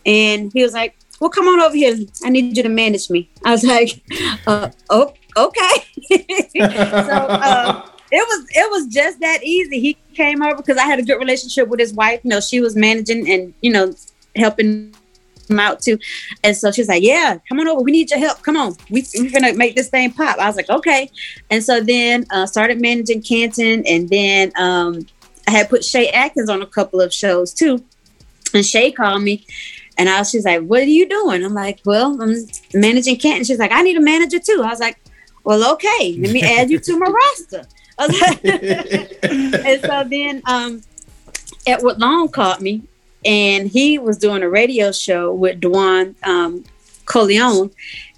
And he was like, well, come on over here. I need you to manage me. I was like, uh, oh, okay. so, um, it was it was just that easy. He came over because I had a good relationship with his wife. You know, she was managing and you know helping him out too. And so she's like, Yeah, come on over. We need your help. Come on. We, we're going to make this thing pop. I was like, Okay. And so then uh, started managing Canton. And then um, I had put Shei Atkins on a couple of shows too. And Shay called me. And I was, she's like, What are you doing? I'm like, Well, I'm managing Canton. She's like, I need a manager too. I was like, Well, okay, let me add you to my roster. And so then um, Edward Long called me, and he was doing a radio show with Dwan um, Coleon,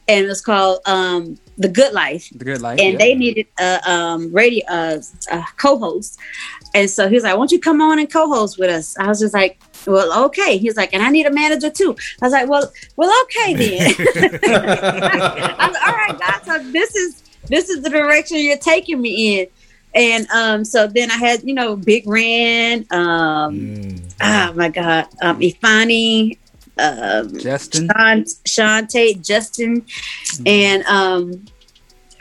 and it was called um, The Good Life. The Good Life. And yeah. they needed a um, radio uh, a co-host, and so he was like, "Why don't you come on and co-host with us?" I was just like, "Well, okay." He's like, "And I need a manager too." I was like, "Well, well, okay then." I was, all right, God. So this is this is the direction you're taking me in. And um, so then I had, you know, Big Ran, um, oh my God, um, Ifani, um, Justin, Sean, Sean Tate, Justin, and um,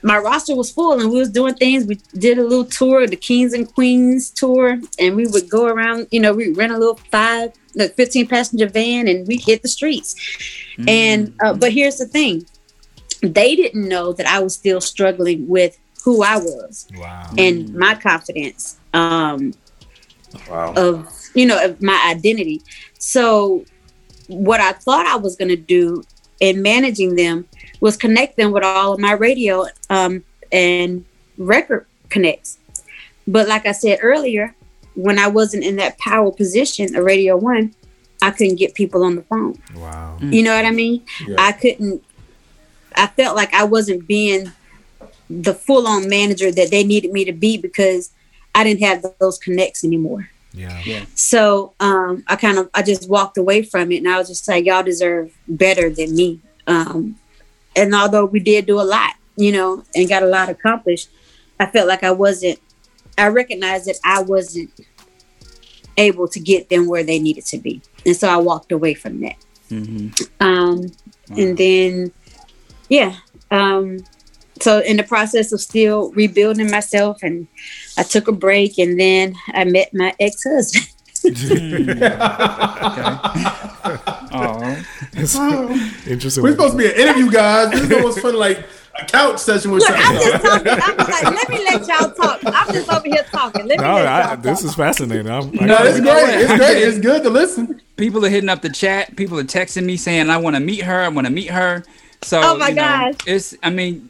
my roster was full, and we was doing things. We did a little tour, the Kings and Queens tour, and we would go around. You know, we rent a little five, like fifteen passenger van, and we hit the streets. And uh, but here's the thing: they didn't know that I was still struggling with who I was and my confidence. Um, Wow. of you know of my identity so what i thought i was going to do in managing them was connect them with all of my radio um, and record connects but like i said earlier when i wasn't in that power position of radio one i couldn't get people on the phone wow you know what i mean Yeah. i couldn't i felt like i wasn't being the full-on manager that they needed me to be because i didn't have those connects anymore yeah yeah so um, I kind of I just walked away from it, and I was just like, y'all deserve better than me. Um, and although we did do a lot, you know, and got a lot accomplished, I felt like I wasn't. I recognized that I wasn't able to get them where they needed to be, and so I walked away from that. Um, and then, yeah. Um, so in the process of still rebuilding myself, and I took a break, and then I met my ex husband. Oh, interesting. We're supposed to be an interview, guys. This is almost fun like a couch session with Look, I'm just something. talking. I'm like, let me let y'all talk. I'm just over here talking. Let me No, let I, y'all this talk. is fascinating. I'm, I No, it's wait. great. It's great. It's good to listen. People are hitting up the chat. People are texting me saying, "I want to meet her. I want to meet her." So, Oh my you know, gosh. it's. I mean,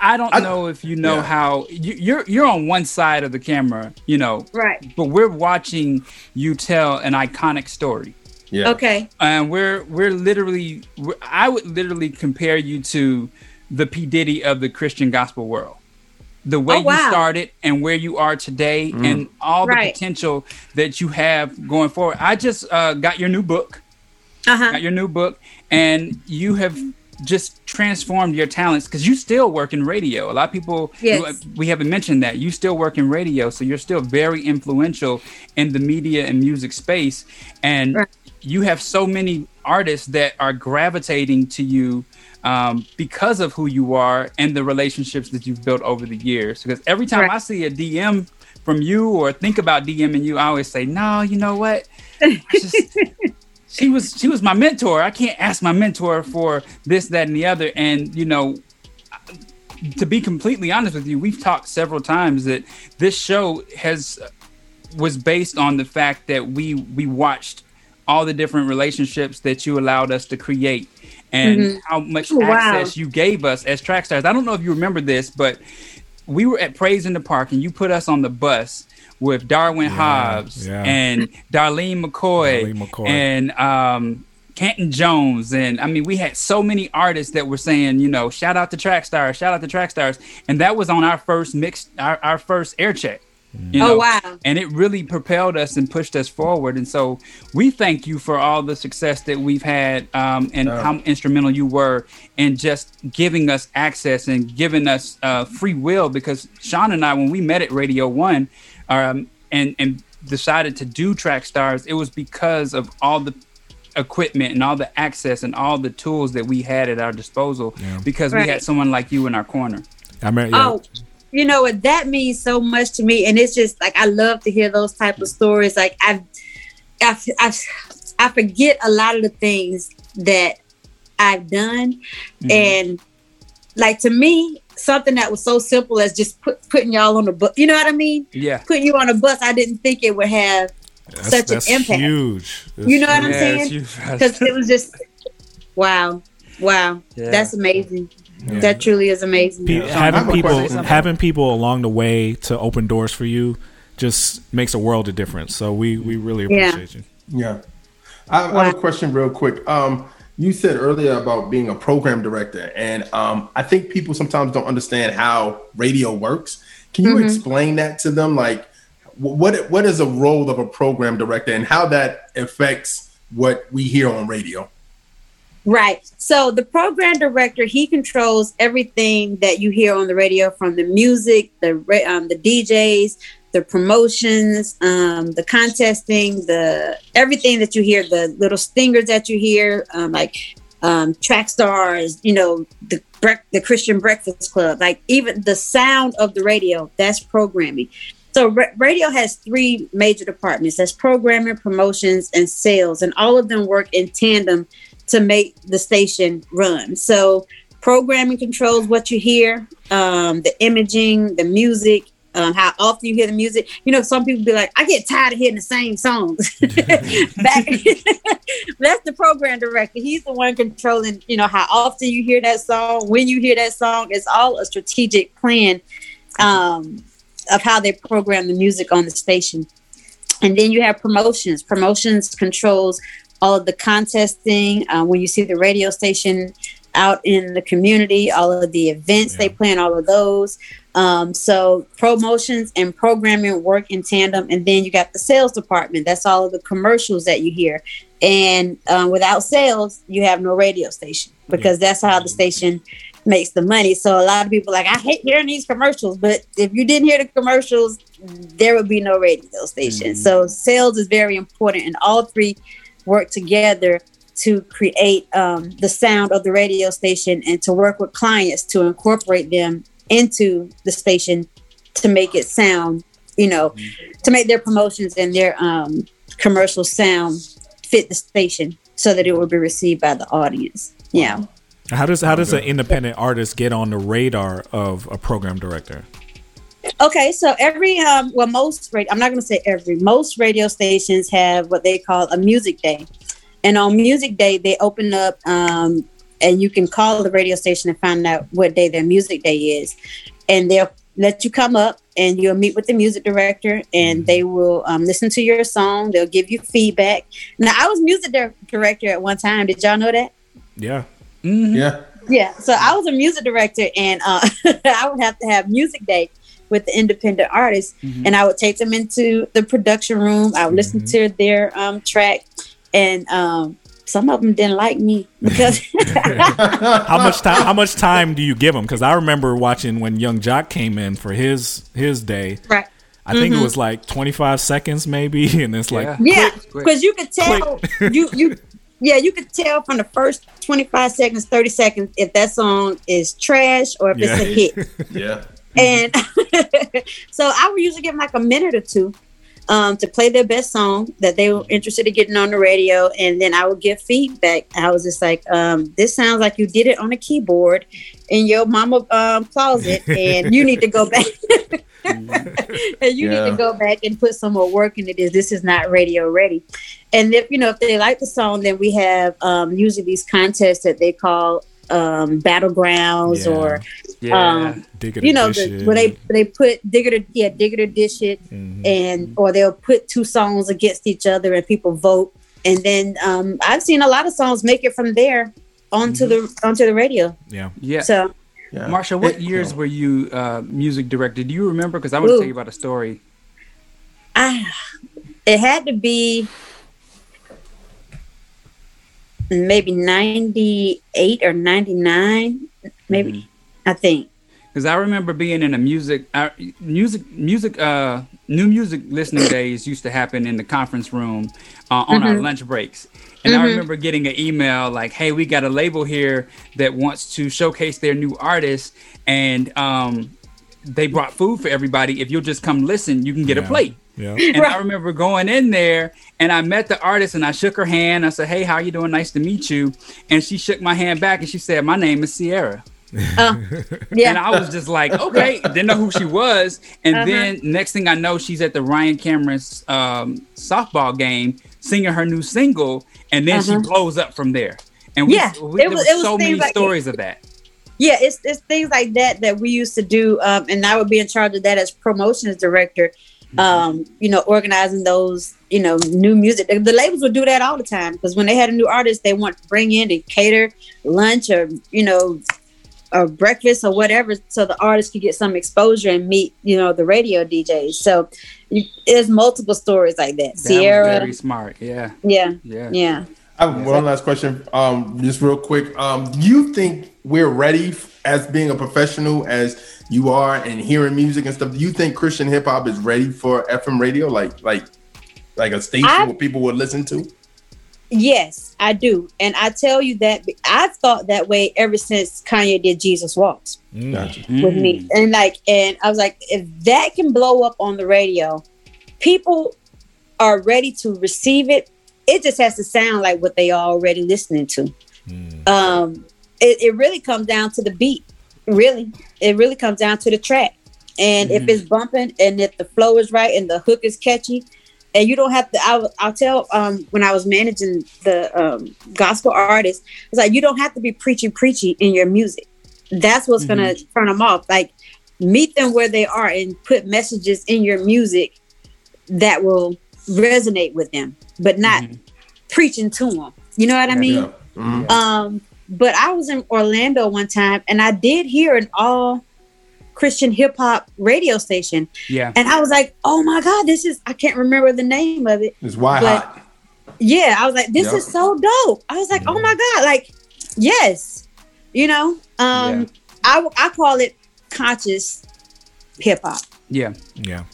I don't know if you know yeah. how you, you're. You're on one side of the camera, you know, Right. but we're watching you tell an iconic story. Yeah. Okay. and we're we're literally we're, i would literally compare you to the p diddy of the christian gospel world the way Oh, wow. you started and where you are today and all the Right. potential that you have going forward i just uh, got your new book Uh huh. got your new book and you have just transformed your talents because you still work in radio a lot of people Yes. we haven't mentioned that you still work in radio so you're still very influential in the media and music space and Right. you have so many artists that are gravitating to you um, because of who you are and the relationships that you've built over the years because every time Right. i see a dm from you or think about dming you i always say no you know what I just she was she was my mentor. I can't ask my mentor for this, that, and the other. And you know, to be completely honest with you, we've talked several times that this show has was based on the fact that we we watched all the different relationships that you allowed us to create and Mhm. how much Oh, wow. access you gave us as track stars. I don't know if you remember this, but we were at Praise in the Park and you put us on the bus with Darwin Hobbs yeah. and Darlene McCoy, Darlene McCoy. and um, Canton Jones. And I mean, we had so many artists that were saying, you know, shout out to Track Stars, shout out to Track Stars. And that was on our first mix, our, our first air check. You Oh, wow. And it really propelled us and pushed us forward. And so we thank you for all the success that we've had um, and how instrumental you were in just giving us access and giving us uh, free will. Because Sean and I, when we met at Radio One um, and, and decided to do Track Stars, it was because of all the equipment and all the access and all the tools that we had at our disposal because we had someone like you in our corner. I remember, yeah, Oh, you know what? That means so much to me, and it's just like I love to hear those type of stories. Like I've, I've, I've, I forget a lot of the things that I've done, Mm-hmm. and like to me, something that was so simple as just put, putting y'all on the bus. You know what I mean? Yeah. Putting you on a bus, I didn't think it would have That's, such that's an impact. huge. You know what I'm saying? it's huge. Because it was just wow, wow, Yeah. that's amazing. Yeah. That truly is amazing. Pe- I having people having people along the way to open doors for you just makes a world of difference. So we we really Yeah. appreciate you. Yeah. I have, I have a question real quick. Um, you said earlier about being a program director, and um, I think people sometimes don't understand how radio works. Can you Mhm. explain that to them? Like, what what is the role of a program director, and how that affects what we hear on radio? Right. So the program director, he controls everything that you hear on the radio, from the music, the um, the DJs, the promotions, um, the contesting, the everything that you hear, the little stingers that you hear, um, like um, track stars, you know, the the Christian Breakfast Club, like even the sound of the radio. That's programming. So ra- radio has three major departments. That's programming, promotions, and sales, and all of them work in tandem to make the station run. So programming controls what you hear, um, the imaging, the music, um, how often you hear the music. You know, some people be like, I get tired of hearing the same songs. Back, that's the program director. He's the one controlling, you know, how often you hear that song, when you hear that song. It's all a strategic plan um, of how they program the music on the station. And then you have promotions. Promotions controls all of the contesting. Uh, when you see the radio station out in the community, all of the events they plan, all of those. Um, so promotions and programming work in tandem. And then you got the sales department. That's all of the commercials that you hear. And uh, without sales, you have no radio station because that's how the station makes the money. So a lot of people are like, I hate hearing these commercials, but if you didn't hear the commercials, there would be no radio station. So sales is very important, and all three work together to create um, the sound of the radio station and to work with clients to incorporate them into the station to make it sound, you know, to make their promotions and their um, commercial sound fit the station so that it will be received by the audience. Yeah. How does how does an independent artist get on the radar of a program director? Okay, so every um, well, most radio, I'm not going to say every, most radio stations have what they call a music day, and on music day they open up, um, and you can call the radio station and find out what day their music day is, and they'll let you come up and you'll meet with the music director, and they will um, listen to your song. They'll give you feedback. Now, I was music dir- director at one time. Did y'all know that? Yeah. Yeah. Yeah, so I was a music director, and uh, I would have to have music day with the independent artists, and I would take them into the production room. I would listen to their um, track, and um, some of them didn't like me because how much time? How much time do you give them Because I remember watching when Yung Joc came in for his his day. Right. I think Mhm. it was like twenty five seconds, maybe, and it's like yeah, quick. because you could tell you you yeah you could tell from the first twenty five seconds, thirty seconds if that song is trash or if it's a hit. Yeah. And so I would usually give them like a minute or two um, to play their best song that they were interested in getting on the radio. And then I would give feedback. I was just like, um, this sounds like you did it on a keyboard in your mama um, closet and you need to go back. and you need to go back and put some more work into this. This is not radio ready. And if you know if they like the song, then we have um, usually these contests that they call um, battlegrounds Yeah. or Yeah. um, Dig you know dish the, where they they put digger it or yeah digger it or dish it Mm-hmm. and or they'll put two songs against each other and people vote and then um, I've seen a lot of songs make it from there onto the onto the radio. Yeah. Yeah. So Marsha, what years were you uh, music director? Do you remember? Because I want to tell you about a story. I it had to be maybe 98 or 99 maybe I think. Because I remember being in a music, uh, music, music, uh, new music listening days used to happen in the conference room uh, on our Mhm. lunch breaks. And I Mhm. remember getting an email like, "Hey, we got a label here that wants to showcase their new artist, and um, they brought food for everybody. If you'll just come listen, you can get a plate." Yeah. And I remember going in there and I met the artist and I shook her hand. I said, Hey, how you doing? Nice to meet you. And she shook my hand back and she said, My name is Ciara. Uh, yeah. And I was just like, okay, didn't know who she was. And Uh-huh. then next thing I know, she's at the Ryan Cameron's um, softball game singing her new single, and then Uh-huh. she blows up from there. And we, Yeah, we, it there was- was, was so many like- stories of that. Yeah, it's it's things like that that we used to do, um, and I would be in charge of that as promotions director. Um, you know, organizing those, you know, new music. The, the labels would do that all the time because when they had a new artist, they want to bring in and cater lunch or you know, or breakfast or whatever, so the artist could get some exposure and meet you know the radio DJs. So you, there's multiple stories like that. That Ciara, was very smart. Yeah. yeah, Yeah. yeah. I have one last question, um, just real quick. Um, do you think we're ready as being a professional as you are and hearing music and stuff? Do you think Christian hip hop is ready for FM radio, like like like a station I- where people would listen to? Yes, I do. And I tell you that I've thought that way ever since Kanye did Jesus Walks mm. Gotcha. with me. Mm. And like, and I was like, if that can blow up on the radio, people are ready to receive it. It just has to sound like what they are already listening to. Mm. Um, it, it really comes down to the beat. Really, it really comes down to the track. And if Mhm. it's bumping and if the flow is right and the hook is catchy, and you don't have to. I'll, I'll tell um, when I was managing the um, gospel artists, it's like you don't have to be preachy preachy in your music. That's what's gonna turn them off. Like meet them where they are and put messages in your music that will resonate with them, but not preaching to them. You know what I mean? Mhm. Um, but I was in Orlando one time and I did hear an all Christian hip hop radio station. Yeah. And I was like, oh my God, this is, I can't remember the name of it. It's why But- hot. Yeah. I was like, this Yeah. is so dope. I was like, oh my God, like, yes. You know, um, I, I call it conscious hip hop. Yeah. Yeah.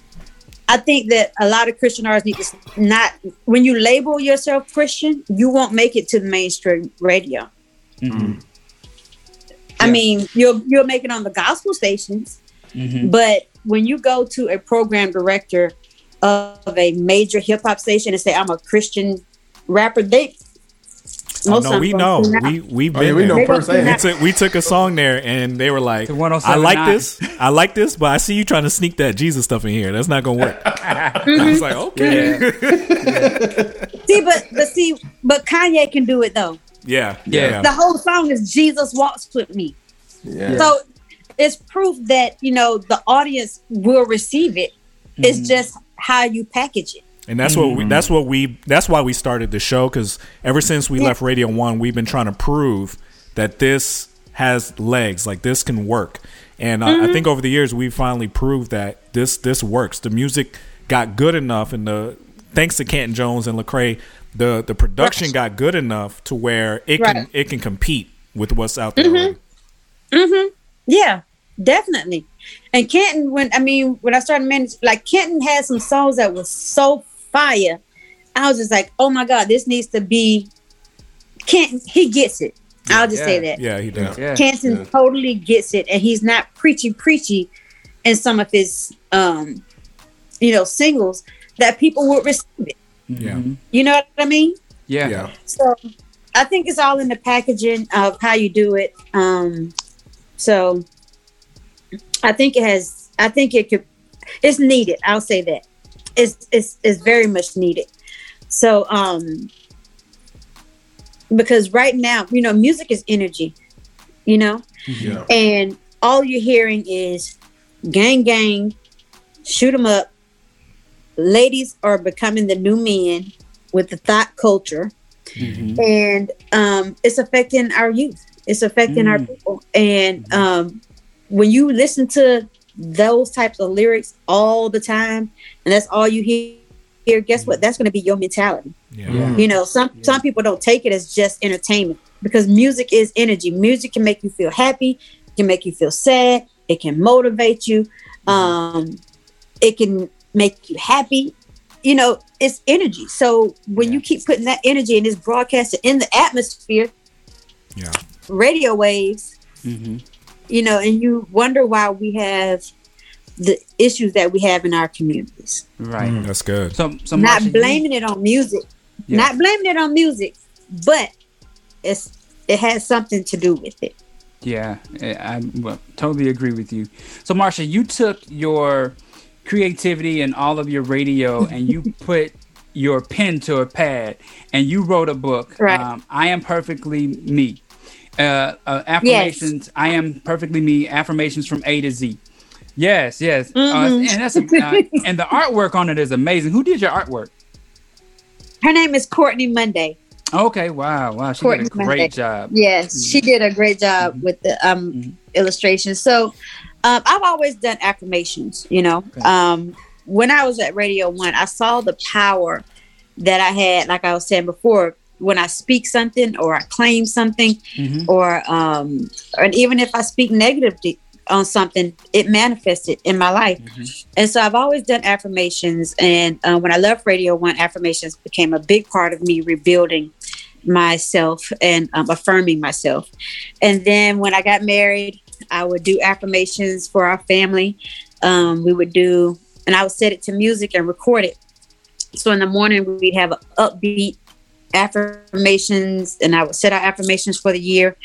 I think that a lot of Christian artists need to not when you label yourself Christian, you won't make it to the mainstream radio. I mean, you'll you'll make it on the gospel stations, Mm-hmm. but when you go to a program director of a major hip hop station and say I'm a Christian rapper, they Oh, most no, we know. We we've Oh, yeah, we there. know They don't firsthand. We took we took a song there and they were like, "I 107.9. like this, I like this, but I see you trying to sneak that Jesus stuff in here. That's not gonna work." I was like, "Okay, see, but but see, but Kanye can do it though. Yeah, Yeah. The whole song is Jesus walks with me. Yeah. So it's proof that you know the audience will receive it. It's mm-hmm. just how you package it. And that's what we, mm-hmm. that's what we that's why we started the show because ever since we left Radio One, we've been trying to prove that this has legs, like this can work. And uh, I mm-hmm. think over the years we finally proved that this this works. The music got good enough, and the thanks to Canton Jones and Lecrae, the the production got good enough to where it can it can compete with what's out there. already. Mm-hmm. Yeah, definitely. And Canton, when I mean, when I started managing, like Canton had some songs that was so fire. I was just like, oh my god, this needs to be. Canton, he gets it. I'll just say that. Yeah, he does. Yeah. Canton Yeah. totally gets it, and he's not preachy preachy in some of his, um, you know, singles that people would receive it. Yeah. You know what I mean? Yeah. Yeah. So I think it's all in the packaging of how you do it. Um, so I think it has. I think it could. It's needed. I'll say that. It's it's it's very much needed. So um, because right now, you know, music is energy. You know, Yeah. and all you're hearing is gang gang, shoot them up. Ladies are becoming the new men with the thought culture, and um, it's affecting our youth. It's affecting our people. And um, when you listen to those types of lyrics all the time, and that's all you hear, guess what? That's going to be your mentality. Yeah. You know, some some people don't take it as just entertainment because music is energy. Music can make you feel happy, can make you feel sad, it can motivate you, um, it can make you happy. You know, it's energy. So when you keep putting that energy and it's broadcasted in the atmosphere, Yeah. radio waves, Mm-hmm. you know, and you wonder why we have the issues that we have in our communities. Right. Mm, that's good. So, so not Marsha, you- blaming it on music, Yeah. not blaming it on music, but it's it has something to do with it. Yeah, I, I well, totally agree with you. So, Marsha, you took your creativity and all of your radio and you put your pen to a pad and you wrote a book. Right. Um, I am perfectly me. Uh, uh, affirmations. I am perfectly me. Affirmations from A to Z. Yes, yes, uh, Mhm. and that's uh, and the artwork on it is amazing. Who did your artwork? Her name is Courtney Monday. Okay, wow, wow, she Courtney did a great Monday. job. Yes, she did a great job with the um illustrations. So um, I've always done affirmations. You know, um, when I was at Radio One, I saw the power that I had. Like I was saying before, when I speak something or I claim something, Mhm. or um, and even if I speak negatively on something, it manifested in my life. And so I've always done affirmations. And uh, when I left Radio One, affirmations became a big part of me rebuilding myself and um, affirming myself. And then when I got married, I would do affirmations for our family. Um, we would do, and I would set it to music and record it. So in the morning, we'd have an upbeat affirmations, and I would set our affirmations for the year.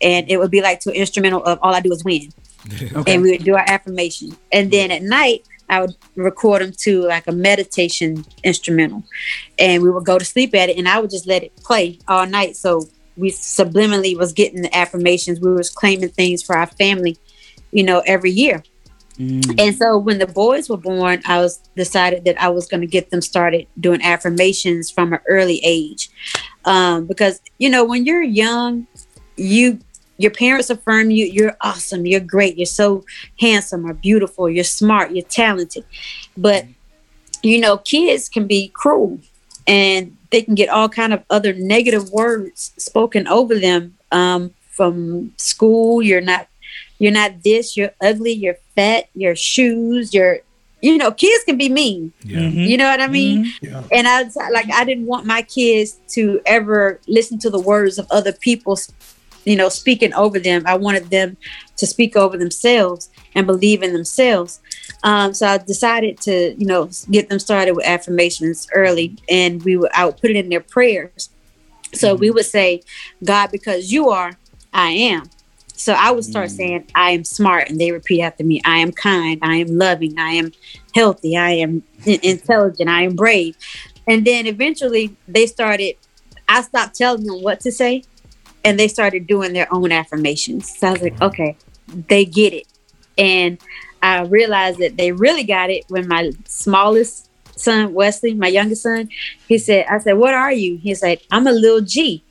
And it would be like to an instrumental of All I Do Is Win Okay. and we would do our affirmation. And then at night, I would record them to like a meditation instrumental, and we would go to sleep at it, and I would just let it play all night. So we subliminally was getting the affirmations. We was claiming things for our family, you know, every year. And so when the boys were born, I was decided that I was going to get them started doing affirmations from an early age, um, because you know when you're young, you your parents affirm you you're awesome you're great you're so handsome or beautiful you're smart you're talented but you know kids can be cruel and they can get all kind of other negative words spoken over them um, from school. You're not you're not this you're ugly you're fat your shoes your you know kids can be mean. You know what i mean? Yeah. and i was like i didn't want my kids to ever listen to the words of other people you know speaking over them. I wanted them to speak over themselves and believe in themselves. Um, so i decided to you know get them started with affirmations early and we would i would put it in their prayers. So we mm-hmm. would say god because you are i am. So i would start mm. saying i am smart and they repeat after me i am kind i am loving i am healthy i am intelligent i am brave. And then eventually they started i stopped telling them what to say and they started doing their own affirmations. So I was like, mm. okay, they get it. And I realized that they really got it when my smallest son, Wesley, my youngest son, he said, I said, what are you? He's like, I'm a little G.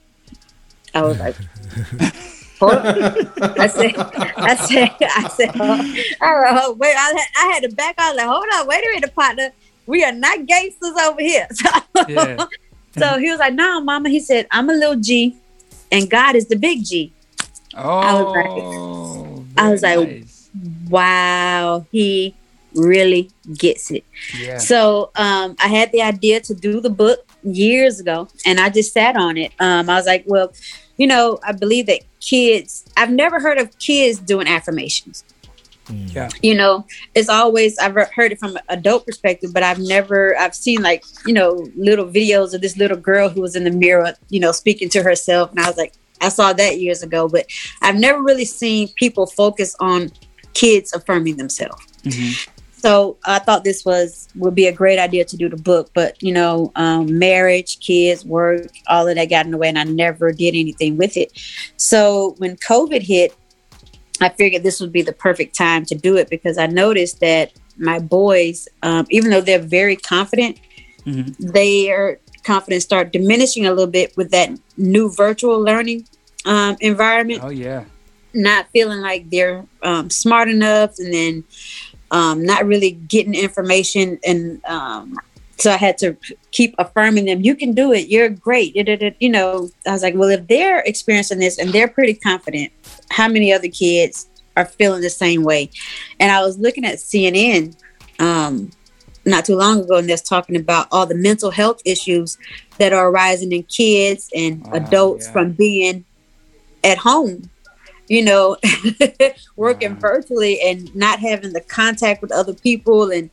I was like, hold. I said, I said, I said, oh, oh, wait, I had, I had to back out. Like, hold on, wait a minute, partner. We are not gangsters over here. So, Yeah. so he was like, no, mama. He said, I'm a little G and God is the big G. I was Oh, like, I was like, wow, he really gets it. Yeah. So um, I had the idea to do the book years ago, and I just sat on it. Um, I was like, well, you know, I believe that kids. I've never heard of kids doing affirmations. Yeah. You know, it's always I've heard it from an adult perspective, but I've never I've seen like you know little videos of this little girl who was in the mirror, you know, speaking to herself, and I was like, I saw that years ago, but I've never really seen people focus on kids affirming themselves. So I thought this was would be a great idea to do the book, but you know, um, marriage, kids, work, all of that got in the way, and I never did anything with it. So when COVID hit, I figured this would be the perfect time to do it because I noticed that my boys, um, even though they're very confident, their confidence start diminishing a little bit with that new virtual learning um, environment Oh yeah. Not feeling like they're um, smart enough and then um, not really getting information and um, so i had to keep affirming them you can do it. You're great. You know i was like well if they're experiencing this and they're pretty confident how many other kids are feeling the same way? And i was looking at cnn um, not too long ago and that's talking about all the mental health issues that are arising in kids and adults from being at home you know, working virtually and not having the contact with other people and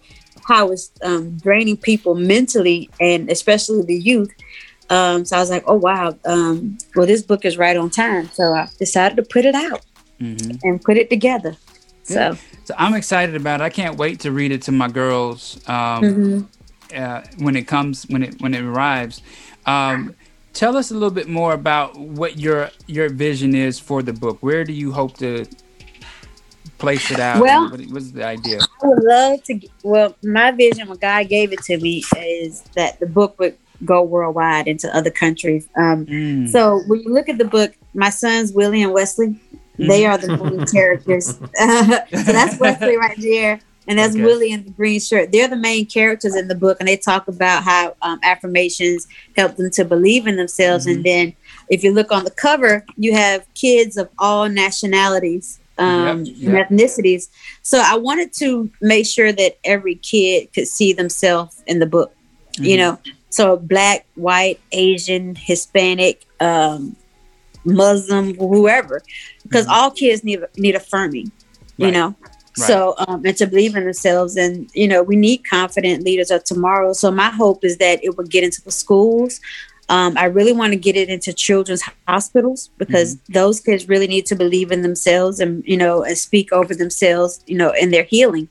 how it's um, draining people mentally and especially the youth. Um, so I was like, oh wow, um, well this book is right on time. So I decided to put it out Mhm. and put it together. Yeah. So So I'm excited about it. I can't wait to read it to my girls um, Mhm. uh, when it comes when it when it arrives. Um, tell us a little bit more about what your your vision is for the book. Where do you hope to place it out? Well- what, what's the idea? I would love to. Well, my vision when God gave it to me is that the book would go worldwide into other countries. Um, Mm. So when you look at the book, my sons Willie and Wesley, they Mhm. are the main characters. so that's Wesley right there, and that's Okay. Willie in the green shirt. They're the main characters in the book, and they talk about how um, affirmations help them to believe in themselves. And then, if you look on the cover, you have kids of all nationalities. Um, Yep, yep. ethnicities. So I wanted to make sure that every kid could see themselves in the book. You Mhm. know, so black, white, Asian, Hispanic, um, Muslim, whoever, because all kids need need affirming. You know. Right. So um, and to believe in themselves, and you know, we need confident leaders of tomorrow. So my hope is that it would get into the schools. Um, I really want to get it into children's hospitals because those kids really need to believe in themselves and you know and speak over themselves, you know, in their healing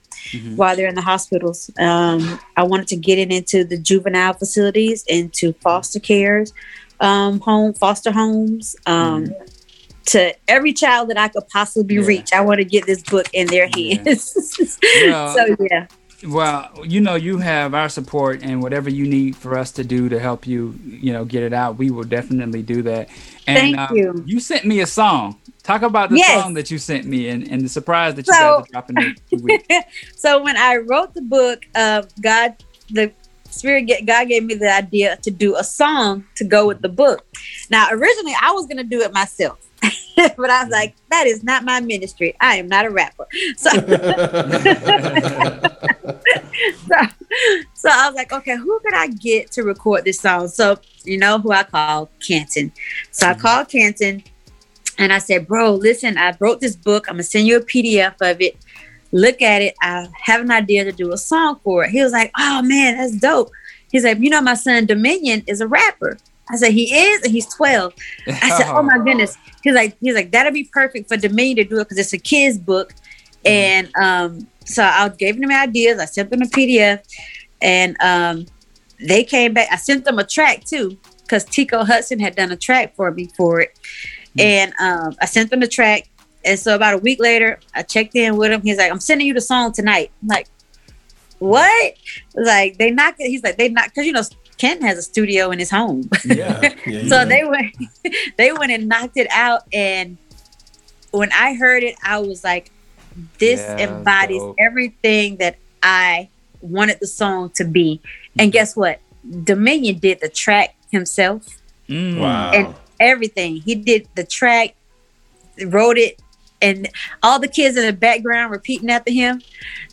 while they're in the hospitals. Um, I wanted to get it into the juvenile facilities, into foster cares, um, home foster homes, um, to every child that I could possibly reach. I want to get this book in their hands. Well, so yeah. Well, you know, you have our support, and whatever you need for us to do to help you, you know, get it out, we will definitely do that. And Thank um, you. You sent me a song. Talk about the Yes. song that you sent me, and, and the surprise that you So- guys are dropping next week. so when I wrote the book, uh, God, the Spirit, ga- God gave me the idea to do a song to go with the book. Now, originally, I was going to do it myself, but I was like, that is not my ministry. I am not a rapper. So, so, so I was like, okay, who could I get to record this song? So, you know who I called? Canton. So I mm-hmm. called Canton and I said, bro, listen, I wrote this book. I'm going to send you a PDF of it look at it. I have an idea to do a song for it. He was like, Oh man, that's dope. He's like, You know, my son Dominion is a rapper. I said, He is, and he's 12. I said, Oh my goodness. He's like, he's like, that'd be perfect for Dominion to do it because it's a kid's book. And um, so I gave them ideas. I sent them a PDF and um, they came back. I sent them a track too, because Tico Hudson had done a track for me for it. And um, I sent them the track. And so about a week later, I checked in with him. He's like, I'm sending you the song tonight. I'm like, what? Like they knocked it. He's like, they knocked because you know Kent has a studio in his home. Yeah. so they went they went and knocked it out. And when I heard it, I was like, this Yeah, embodies dope. everything that I wanted the song to be. And guess what? Dominion did the track himself Mm. Wow. and everything. He did the track, wrote it, and all the kids in the background repeating after him.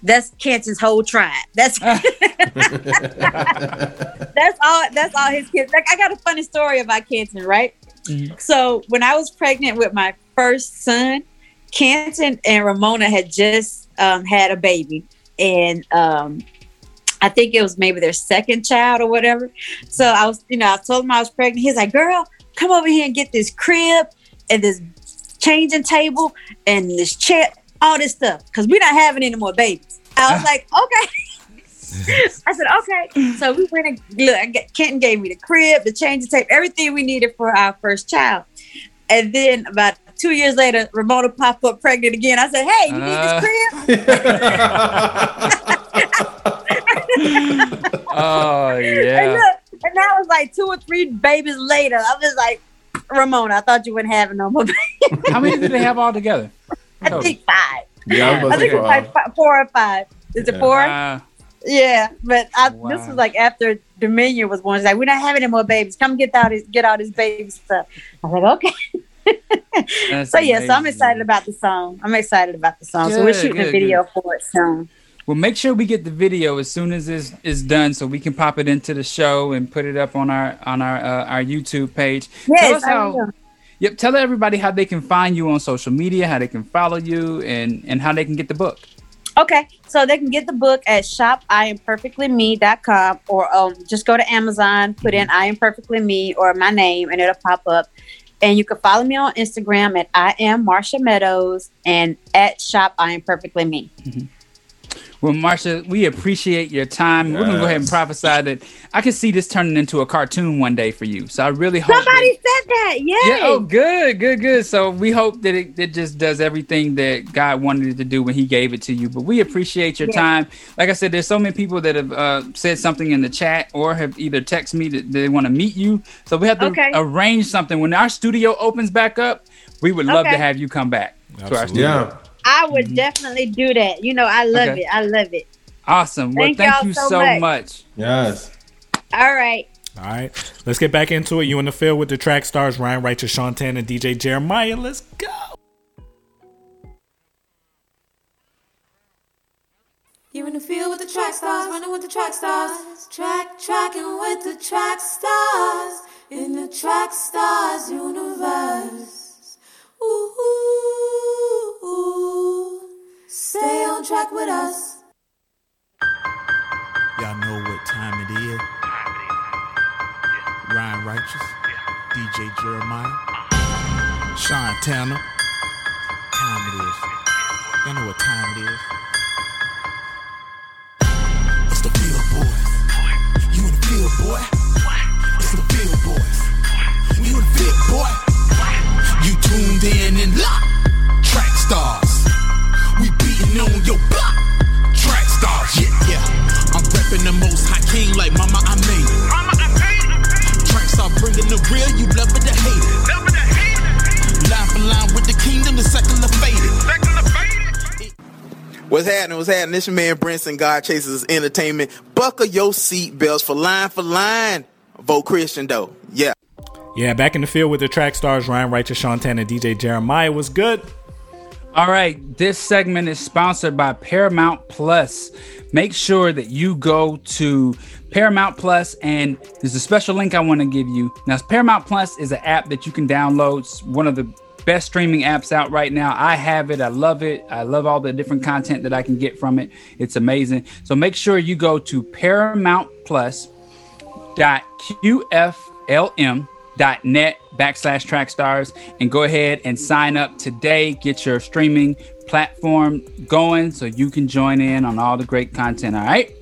That's Canton's whole tribe. That's that's all. That's all his kids. Like I got a funny story about Canton, right? So when I was pregnant with my first son, Canton and Ramona had just um, had a baby, and um, I think it was maybe their second child or whatever. So I was, you know, I told him I was pregnant. He's like, "Girl, come over here and get this crib and this changing table and this chair, all this stuff, because we're not having any more babies." I was ah. like, "Okay." I said, okay. So we went and look, I Canton gave me the crib, the changing tape, everything we needed for our first child. And then about two years later, Ramona popped up pregnant again. I said, hey, you need this ah. crib? Oh And, yeah. look, and that was like two or three babies later. I was like, Ramona, I thought you wouldn't have no more babies. How many did they have all together? I think five. Yeah, I was I think to it's like fi- four or five. Is it four? Wow. Yeah, but I, this was like after Dominion was born. She's like, we're not having any more babies. Come get out his get out his baby stuff. I was like, okay. That's so yeah, so I'm excited about the song. I'm excited about the song. so we're Good, shooting a good, video for it soon. Well, make sure we get the video as soon as this is done, so we can pop it into the show and put it up on our on our uh, our YouTube page. tell Yes, us how. Yep. Tell everybody how they can find you on social media, how they can follow you, and and how they can get the book. Okay, so they can get the book at shopiamperfectlyme.com or um, just go to Amazon, put in I am perfectly me or my name, and it'll pop up. And you can follow me on Instagram at I am Marsha Meadows and at shop I am perfectly me. Well, Marsha, we appreciate your time. We're gonna go ahead and prophesy that I can see this turning into a cartoon one day for you. So I really hope. that- Somebody said that, yay! Yeah. Oh, good, good, good. So we hope that it, it just does everything that God wanted it to do when He gave it to you. But we appreciate your Yeah. time. Like I said, there's so many people that have uh, said something in the chat or have either texted me that they want to meet you. So we have to Okay. arrange something when our studio opens back up. We would love to have you come back to our studio. Yeah. I would mm-hmm. definitely do that. You know, I love Okay. it. I love it. Awesome. Well, Thank thank y'all so so much. much. Yes. All right. All right, let's get back into it. You in the field with the track stars Ryan Righteous, Sean Tan, and DJ Jeremiah. Let's go. You're in the field with the track stars, running with the track stars. Track, tracking with the track stars. In the track stars universe. Ooh, ooh, ooh. Stay on track with us. Y'all know what time it is. Ryan Righteous, DJ Jeremiah, Sean Tanner. Time it is. Y'all know what time it is. It's the field boys. You in the field, boy. It's the field boys. You in the field, boy. You tuned in and locked. Track stars. We beating on your block. Track stars, yeah, yeah. I'm repping the most high king like mama, I made it. Mama, I made it. Track star bringing the real, you love it or hate it. Love it or hate it. Line for line with the kingdom, the secular faded. Secular faded. What's happening? What's happening? This your man Brinson, God Chases Entertainment. Buckle your seatbelts for line for line. Vote Christian though. Yeah. Yeah, back in the field with the track stars Ryan Righteous, Sean Tan, and DJ Jeremiah was good. All right, this segment is sponsored by Paramount Plus. Make sure that you go to Paramount Plus, and there's a special link I want to give you. Now, Paramount Plus is an app that you can download. It's one of the best streaming apps out right now. I have it. I love it. I love all the different content that I can get from it. It's amazing. So make sure you go to Paramount Plus qflm.net backslash track stars and go ahead and sign up today get your streaming platform going so you can join in on all the great content all right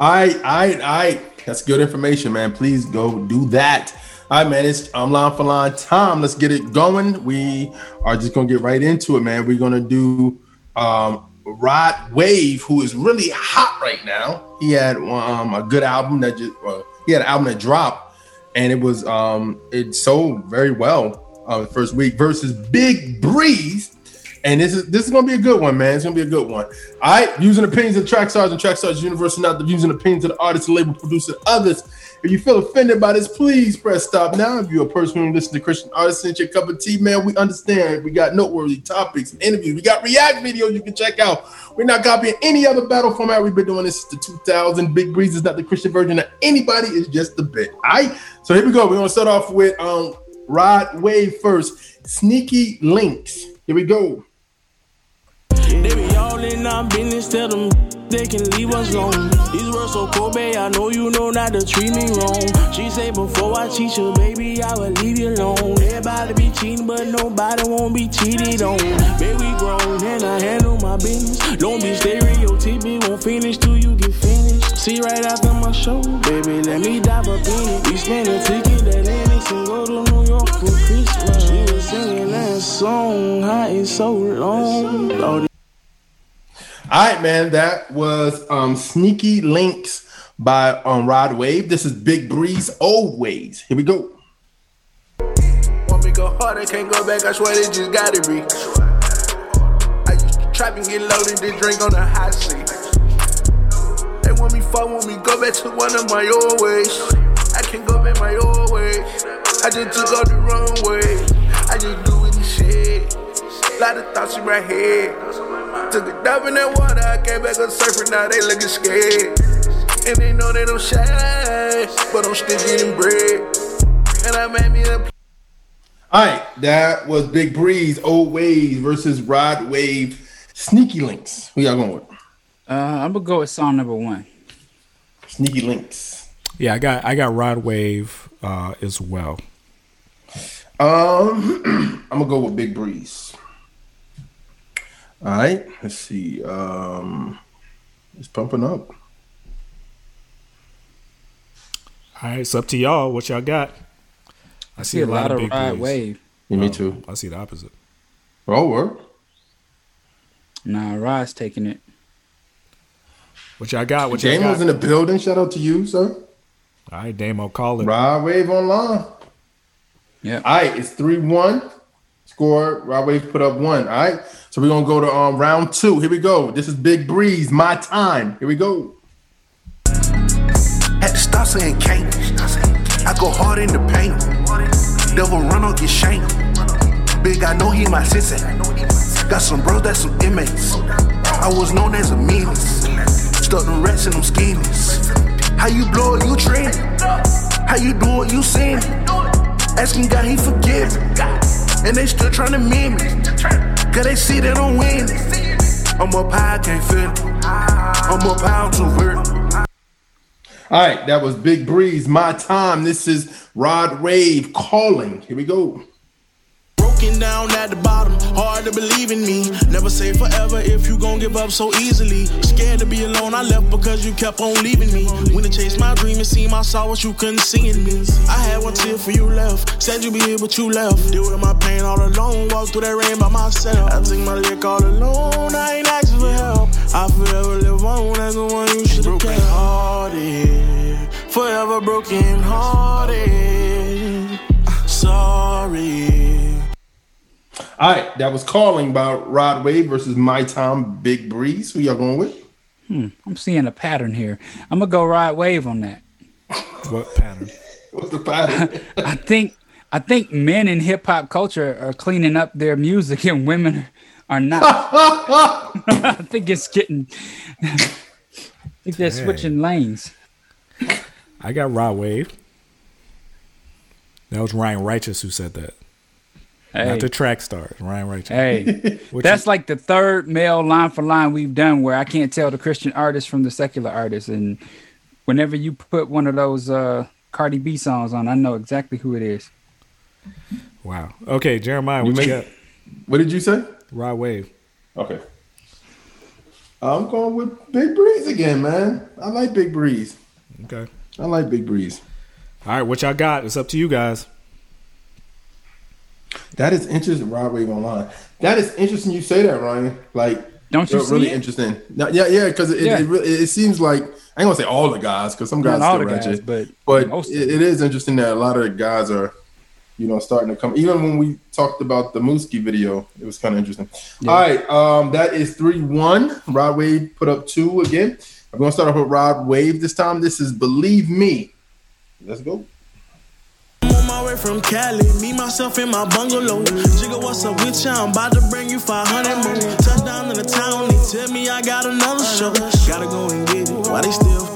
I, I, I. That's good information, man. Please go do that. All right, man. It's line for line Tom. Let's get it going. We are just gonna get right into it, man. We're gonna do um, Rod Wave, who is really hot right now. He had um, a good album that just well, he had an album that dropped, and it was um, it sold very well uh, the first week versus Big Breeze. And this is this is gonna be a good one, man. It's gonna be a good one. All right, using opinions of track stars and track stars universal, not the views and opinions of the artist, label, producer, others. If you feel offended by this, please press stop now. If you're a person who listens to Christian artists and your cup of tea, man, we understand. We got noteworthy topics, interviews. We got react videos you can check out. We're not copying any other battle format. We've been doing this since the 2000. Big Breeze is not the Christian version of anybody. It's just a bit. All right. So here we go. We're gonna start off with um Rod Wave first. Sneaky links. Here we go. They be all in our business, tell them they can leave us alone. These words so cold, babe, I know you know not to treat me wrong. She say before I cheat you, baby, I will leave you alone. Everybody be cheating, but nobody won't be cheated on. Baby, we grown, and I handle my business. Don't be stereotypical, won't finish till you get finished. See right after my show, baby, let me dive up in it. We spend a ticket at Lenox and go to New York for Christmas. She was singing that song, how and so long. Lord, All right, man. That was um Sneaky Links by um Rod Wave. This is Big Breeze Old Ways. Here we go. Want me go can't go back, I swear they just gotta be. I used to trap and get loaded, then drink on the hot seat. They want me want me go back to one of my old ways. I can't go back my old ways. I just took off the. I just do he said. Lot of thoughts in my head. Took a dive in that water, I came back on surfing, now they looking scared. And they know they don't shine, but I'm still getting bread. And I made me a All right, that was Big Breeze, Old Wave versus Rod Wave, Sneaky Links. Who y'all going with? Uh, I'm gonna go with song number one. Sneaky Links. Yeah, I got I got Rod Wave uh, as well. Um, I'm gonna go with Big Breeze. All right, let's see. Um, it's pumping up. All right, it's up to y'all. What y'all got? I see a lot of Big Rod Breeze. Wave. Yeah, me Oh, too. I see the opposite. Oh, word. Nah, Rod's taking it. What y'all got? What y'all Dame got? was in the building. Shout out to you, sir. All right, Damo, call it. Rod Wave online. Yeah. All right, it's 3 1. Score. Rod Wave put up one. All right. So we're to go to um, round two. Here we go. This is Big Breeze, my time. Here we go. Had to stop saying can't. I go hard in the paint. Devil run or get shanked. Big, I know he my sissy. Got some bros that's some inmates. I was known as a menace. Stuck them rats in them schemes. How you blow it, you trend. How you do it, you sin. Asking God, he forgive. And they still trying to meme me. Cause they see that I'm winning. I'm up high, I can't feel. I'm up high, I'm. All right, that was Big Breeze, my time. This is Rod Wave calling. Here we go. Broken down at the bottom, hard to believe in me. Never say forever if you gon' give up so easily. Scared to be alone, I left because you kept on leaving me. When I chased my dream, it seemed I saw what you couldn't see in me. I had one tear for you left, said you'd be here, but you left. Deal with my pain all alone, walk through that rain by myself. I take my lick all alone, I ain't asking for help. I forever live on as the one you should have kept. Hearted, forever broken hearted. Sorry. All right, that was calling by Rod Wave versus my time, Big Breeze. Who y'all going with? Hmm, I'm seeing a pattern here. I'm gonna go Rod Wave on that. What pattern? What's the pattern? I think I think men in hip hop culture are cleaning up their music and women are not. I think it's getting. I think they're Dang. switching lanes. I got Rod Wave. That was Ryan Righteous who said that. Hey. Not the track stars, Ryan Righteous. Hey, that's you- like the third male line for line we've done where I can't tell the Christian artist from the secular artist. And whenever you put one of those uh, Cardi B songs on, I know exactly who it is. Wow. Okay, Jeremiah, You what you, make- got? What did you say? Rod Wave. Okay. I'm going with Big Breeze again, man. I like Big Breeze. Okay. I like Big Breeze. All right, what y'all got? It's up to you guys. That is interesting. Rod Wave online. That is interesting. You say that, Ryan. Like, Don't you really it? interesting? No, yeah, yeah. Because it, Yeah. it, really, it seems like I ain't gonna say all the guys because some guys all still ratchet, but but it, it is interesting that a lot of the guys are, you know, starting to come. Even when we talked about the Mooski video, it was kind of interesting. Yeah. All right, um, that is three one. Rod Wave put up two again. I'm gonna start off with Rod Wave this time. This is Believe Me. Let's go. I'm on my way from Cali, me, myself, in my bungalow. Jigga, what's up with ya? I'm about to bring you 500 more. Touchdown in the town, they tell me I got another show. Gotta go and get it, why they still?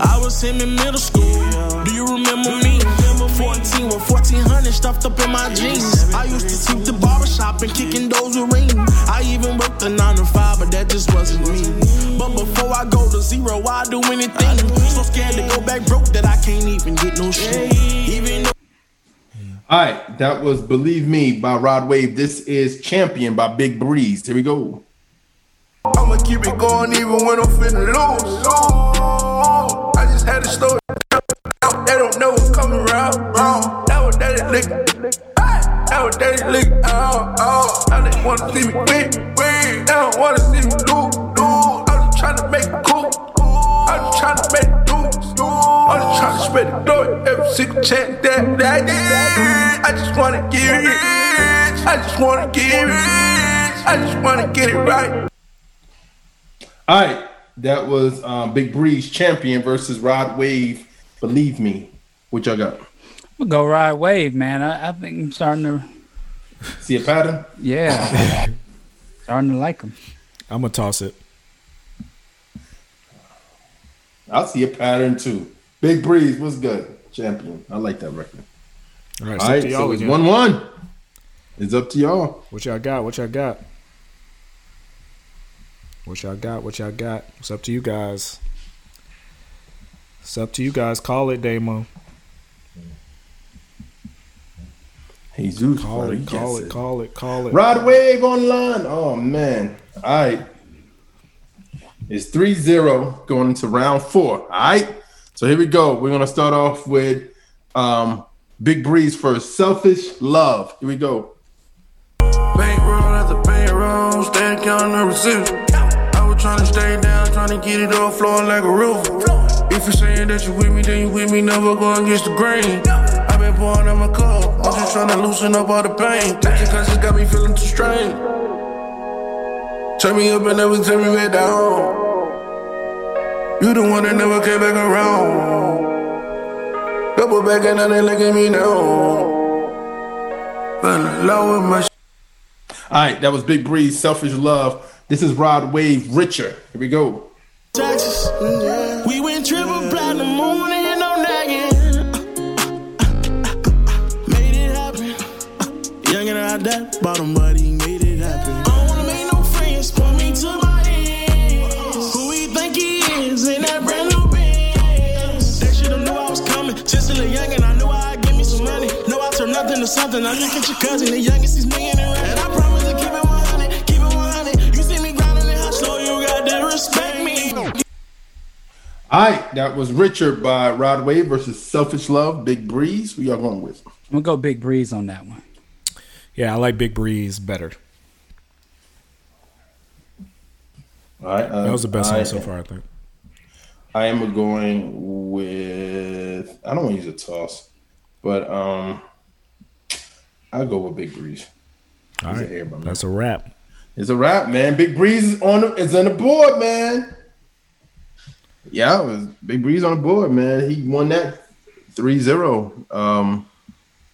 I was him in middle school, do you remember me? 14 with 1400 stuffed up in my jeans. I used to sweep the barber shop and kicking those with rings. I even worked the 9 to 5, but that just wasn't me. But before I go to zero, I do anything. So scared to go back broke that I can't even get no shit. Even though All right, that was Believe Me by Rod Wave. This is Champion by Big Breeze. Here we go. I'ma keep it going even when I'm finna lose. Oh, I just had a story. That was lick. That was lick. Oh, oh. Now they wanna see me. They don't wanna see me. I'm just make it cool. I'm just make it lose. I'm just spread the glory every single chance that, I just wanna get rich. I just wanna get rich. I just wanna get it right. All right, that was um, Big Breeze Champion versus Rod Wave. Believe Me. What y'all got? I'm gonna go Rod Wave, man. I, I think I'm starting to, See a pattern? yeah, starting to like him. I'm gonna toss it. I see a pattern too. Big Breeze was good. Champion. I like that record. All right, All it's up right, to y'all so it's again. one one. It's up to y'all. What y'all got? What y'all got? What y'all got? What y'all got? It's up to you guys. It's up to you guys. Call it, Damo. Jesus, Call bro, it, call guessed it, call it, call it. Rod Wave online. Oh man. All right. It's 3-0 going into round four. All right. So here we go. We're gonna start off with um Big Breeze first. Selfish love. Here we go. Bankroll after bankroll, staying counting the receipts. I was trying to stay down, trying to get it all flowing like a river. If you're saying that you with me, then you with me, never go against the grain. I been pouring out my cup, I'm just trying to loosen up all the pain. Touching it's got me feeling too strained. Turn me up and never turn me back down. You the one that never came back around. Double back and now they look at me now. In love with my All right, that was Big Breeze, Selfish Love. This is Rod Wave, Richer. Here we go. Texas. We went triple platinum, moon happen. Young and I that bottom, but he made it happen. I don't wanna make no friends, point me to my ends. Who he think he is in that brand new Benz? They should've knew I was coming. Just a little young and I knew I'd give me some money. No, I turn nothing to something. I look at your cousin, the youngest is me and And I promise to keep it 100, keep it 100. You see me grinding and hustle, you got to respect me. All right, that was Richer by Rod Wave versus Selfish Love, Big Breeze. Who y'all going with? I'm gonna go Big Breeze on that one. Yeah, I like Big Breeze better. All right, uh, That was the best I- one so far, I think. I am going with. I don't want to use a toss, but um, I'll go with Big Breeze. All He's right, an airman, man. that's a wrap. It's a wrap, man. Big Breeze is on the is on the board, man. Yeah, it was Big Breeze on the board, man. He won that 3-0. Um,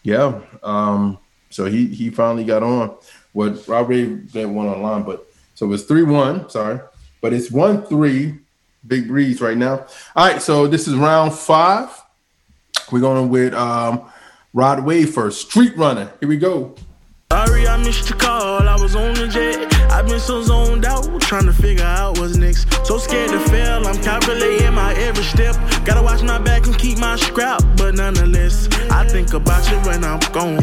yeah. Um, so he he finally got on. What Robert that won online, but so it's 3-1, sorry. But it's 1-3 Big Breeze right now. All right, so this is round five. We're going with um Rod Wave first. Street Runner. Here we go. Sorry, I missed your call. I was on the jet. I've been so zoned out, trying to figure out what's next. So scared to fail, I'm calculating my every step. Gotta watch my back and keep my scrap, but nonetheless, I think about you when I'm gone.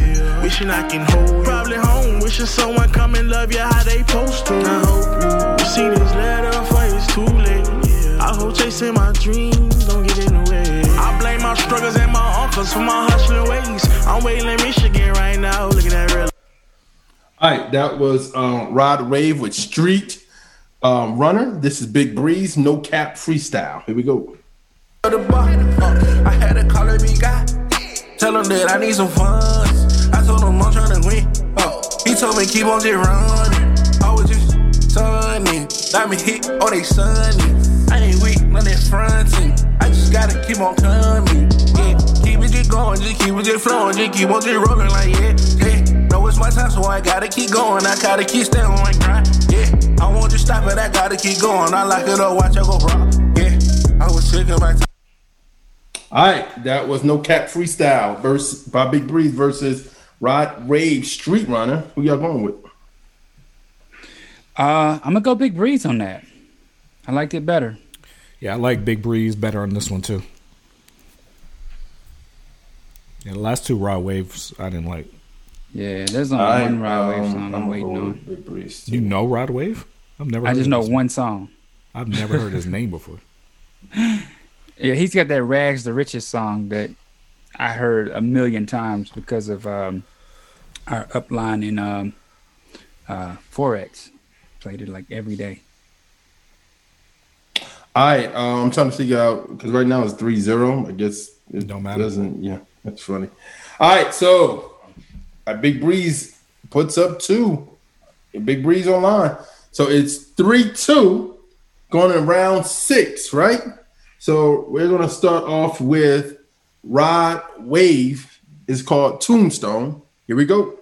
Wishing I can hold you. Probably home, wishing someone come and love you how they post to. I hope you see this letter for it's too late. I hope chasing my dreams don't get in the way. I blame my struggles and my uncles for my hustling ways. I'm waiting in Michigan right now, looking at real. All right, that was um, Rod Wave with Street um, Runner. This is Big Breeze, no cap freestyle. Here we go. I had a big guy. Tell him that I need some funds. I told him I'm trying to win. Uh, he told me keep on just running. I was just sunning. Diamond hit on they sunny. I ain't weak, none that fronting. I just gotta keep on coming. Yeah, keep it just going, just keep it just flowing, just keep on just rolling like yeah. Hey, it's my time, so I gotta keep going. I gotta keep staying on my grind. Yeah, I won't just stop it, I gotta keep going. I like it up, watch I go wrong. Yeah, I was sick of my time. All right, that was no cap freestyle versus by Big Breeze versus Rod Wave Street Runner. Who y'all going with? Uh, I'm gonna go Big Breeze on that. I liked it better. Yeah, I like Big Breeze better on this one too. Yeah, the last two Rod Waves I didn't like. Yeah, there's only I, one Rod Wave um, song I'm, I'm waiting on. Breeze. You know Rod Wave? I've never. I heard just know one song. I've never heard his name before. Yeah, he's got that Rags2Riches song that I heard a million times because of um, our upline in um, uh, Forex. Played it like every day. All right, um, I'm trying to figure out because right now it's 3-0. I guess it Don't matter. Doesn't yeah, that's funny. All right, so Big Breeze puts up two. Big Breeze online. So it's three two going in round six, right? So we're gonna start off with Rod Wave. It's called Tombstone. Here we go.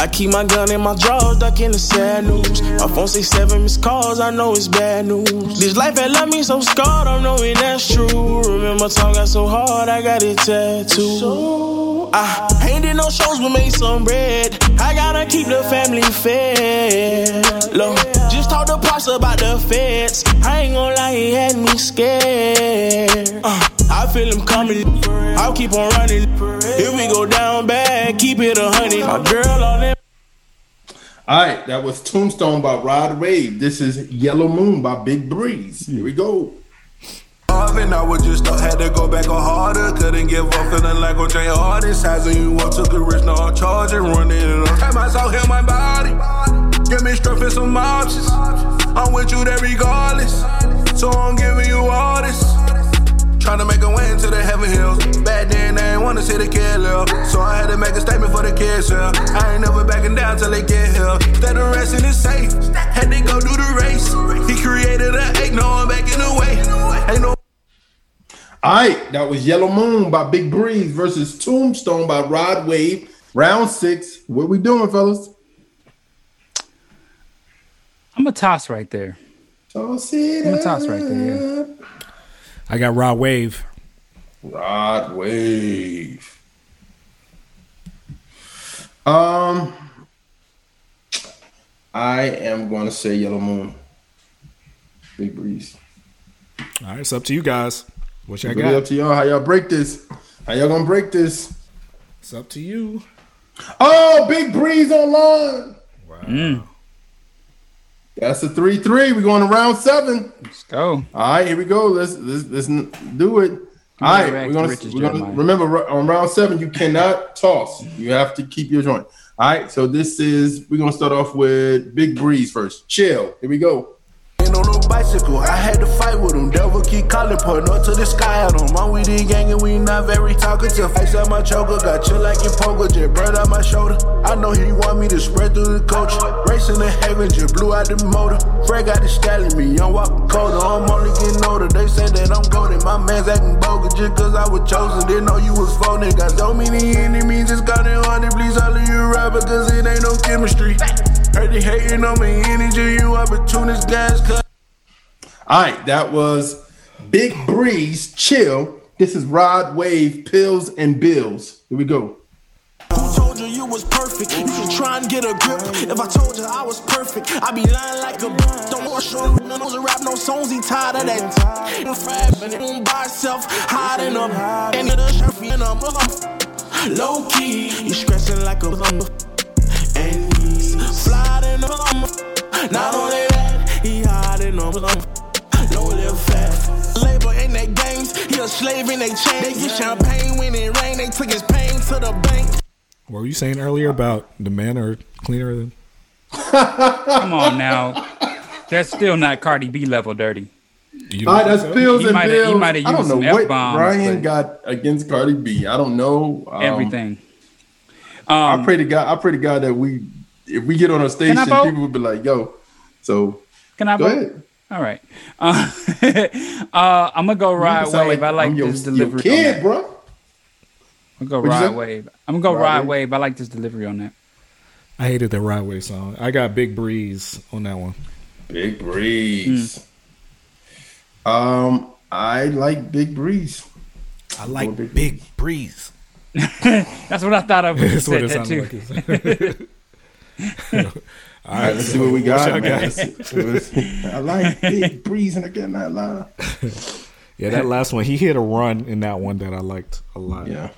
I keep my gun in my drawers, ducking the sad news. My phone say seven missed calls, I know it's bad news. This life had left me so scarred, I'm knowing that's true. Remember, time got so hard, I got it tattooed. I ain't did no shows, but made some bread. I gotta keep the family fed. Look, just talk to Pops about the feds. I ain't gonna lie, he had me scared. Uh, I feel him coming. I'll keep on running. If we go down bad, keep it a honey. My girl on that. All right, that was Tombstone by Rod Wave. This is Yellow Moon by Big Breeze. Here we go. Marvin, I would just thought had to go back on harder. Couldn't give up, feeling like OJ Hardest. Hazing you up, took the risk, no charge and running it up. Time I saw him, my body. Give me strength and some options. I'm with you there regardless. So I'm giving you all this. Tryna make a way into the heaven hills. Back then, they ain't wanna see the kid live. So I had to make a statement for the kids here. I ain't never backing down till they get here. Instead of resting is safe. Had to go do the race. He created an eight, no, I'm back in the way. Ain't no All right, that was Yellow Moon by Big Breeze versus Tombstone by Rod Wave. Round six. What we doing, fellas? I'm a toss right there. Toss it I'm a toss right there. Yeah. I got Rod Wave. Rod Wave. Um, I am going to say Yellow Moon. Big Breeze. All right, it's up to you guys. What y'all got? up to y'all. How y'all break this? How y'all gonna break this? It's up to you. Oh, Big Breeze online. Mm. That's a three-three. We're going to round seven. Let's go. All right, here we go. Let's let's, let's do it. All right, we're gonna, we're gonna Jeremiah. remember on round seven you cannot toss. You have to keep your joint. All right, so this is we're gonna start off with Big Breeze first. Chill. Here we go. Ain't on no bicycle, I had to fight with him. Devil keep calling, point up to the sky at him. I'm with the gang and we not very talkative. Face up my choker, got chill like your poker, just bird out my shoulder. I know he want me to spread through the coach. Racing the heaven, just blew out the motor. Fred got the stalling me, I'm walking colder. I'm only getting older. They say that I'm golden. My man's acting bogus just cause I was chosen. Didn't know you was phony. Got so many enemies, it's got it to please all of you rappers cause it ain't no chemistry. Heard they hating on me, energy, you opportunist gas cut. All right, that was Big Breeze. Chill. This is Rod Wave Pills and Bills. Here we go. You you was perfect? You should try and get a grip. If I told you I was perfect, I'd be lying like a b- Don't want show no to rap no songs, he tired of that. Fab and it by itself, hiding up. And a chef in a Low key, you stressing like a bum. And he's sliding up. Not only that, he hiding up. Low little fat. Labor in their games, he a slave in they chain. They get champagne when it rain, they took his pain to the bank. What were you saying earlier about the men are cleaner than? Come on now. That's still not Cardi B level dirty. You All right, that's Bills He and might have- he Bills. might have I don't know some what F-bombs, Brian got against Cardi B. I don't know um, Everything. I pray to God. I pray to God that we, if we get on a station, people would be like, "Yo." So Can I Go vote? ahead. All right. Uh, uh, I'm gonna go ride sound wave. like I like I'm this your delivery. kid, on that. bro. I'm gonna go What'd Rod Wave. I'm gonna go Ride ride wave? wave. I like this delivery on that. I hated the Rod Wave song. I got Big Breeze on that one. Big Breeze. Um, I like Big Breeze. I like Big, Breeze. That's what I thought of when you That's what it that too. sounded like. All right, let's see what we got, What man. got? Let's- let's see. I like Big Breeze, and I get that line. Yeah, that last one, he hit a run in that one that I liked a lot. Yeah.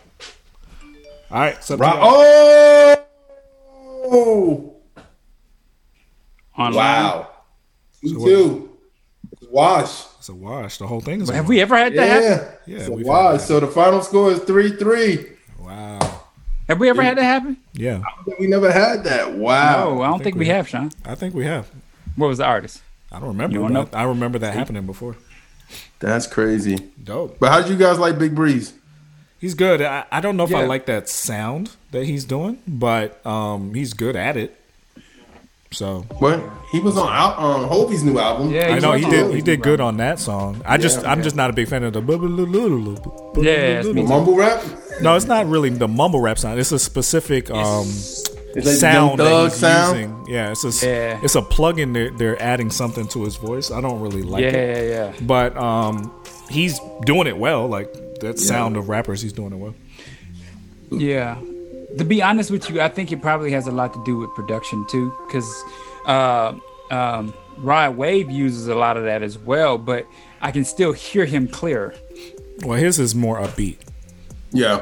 All right. So Right. Oh. Online. Wow. Two So what- two. Wash. It's a wash. The whole thing is. Have wash. we ever had that Yeah. happen? Yeah, It's a we've wash. had that. So the final score is three three. Wow. Have we ever had that happen? Yeah, We never had that. Wow. No, I don't think, we have, Sean. I think we have. What was the artist? I don't remember. You don't but I remember that happening before. That's crazy. Dope. But how did you guys like Big Breeze? He's good. I, I don't know if I like that sound that he's doing, but um, he's good at it. So What? He was on out on Hovey's new album. Yeah, I know he did. Hovey's He did good album. on that song. I just, I'm just not a big fan of the. Yeah, The mumble rap. No, it's not really the mumble rap sound. It's a specific. Um, It's like sound that he's sound? using. Yeah, it's a Yeah. it's a plug-in. They're, they're adding something to his voice. I don't really like it. Yeah, yeah. But um, he's doing it well. Like that Yeah. sound of rappers, he's doing it well. Yeah. To be honest with you, I think it probably has a lot to do with production too, because uh, um, Rod Wave uses a lot of that as well. But I can still hear him clear. Well, his is more upbeat. Yeah.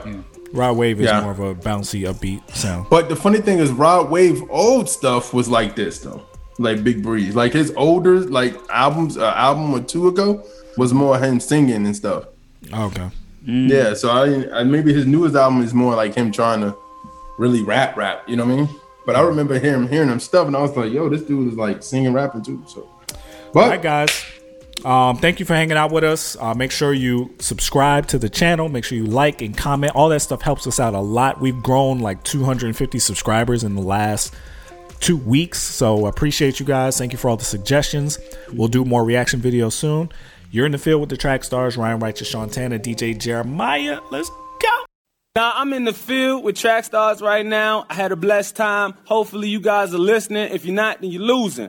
Rod Wave is Yeah. more of a bouncy, upbeat sound. But the funny thing is, Rod Wave old stuff was like this though, like Big Breeze. Like his older like albums, uh, album or two ago was more him singing and stuff. Okay. Yeah, so I, I maybe his newest album is more like him trying to really rap, rap. You know what I mean? But I remember hearing hearing him stuff, and I was like, "Yo, this dude is like singing, rapping too." So, All right, guys. Um, thank you for hanging out with us. Uh, make sure you subscribe to the channel. Make sure you like and comment. All that stuff helps us out a lot. We've grown like 250 subscribers in the last two weeks. So appreciate you guys. Thank you for all the suggestions. We'll do more reaction videos soon. You're in the field with the track stars Ryan Righteous, Shantana, DJ Jeremiah. Let's go. Now I'm in the field with track stars right now. I had a blessed time. Hopefully you guys are listening. If you're not, then you're losing.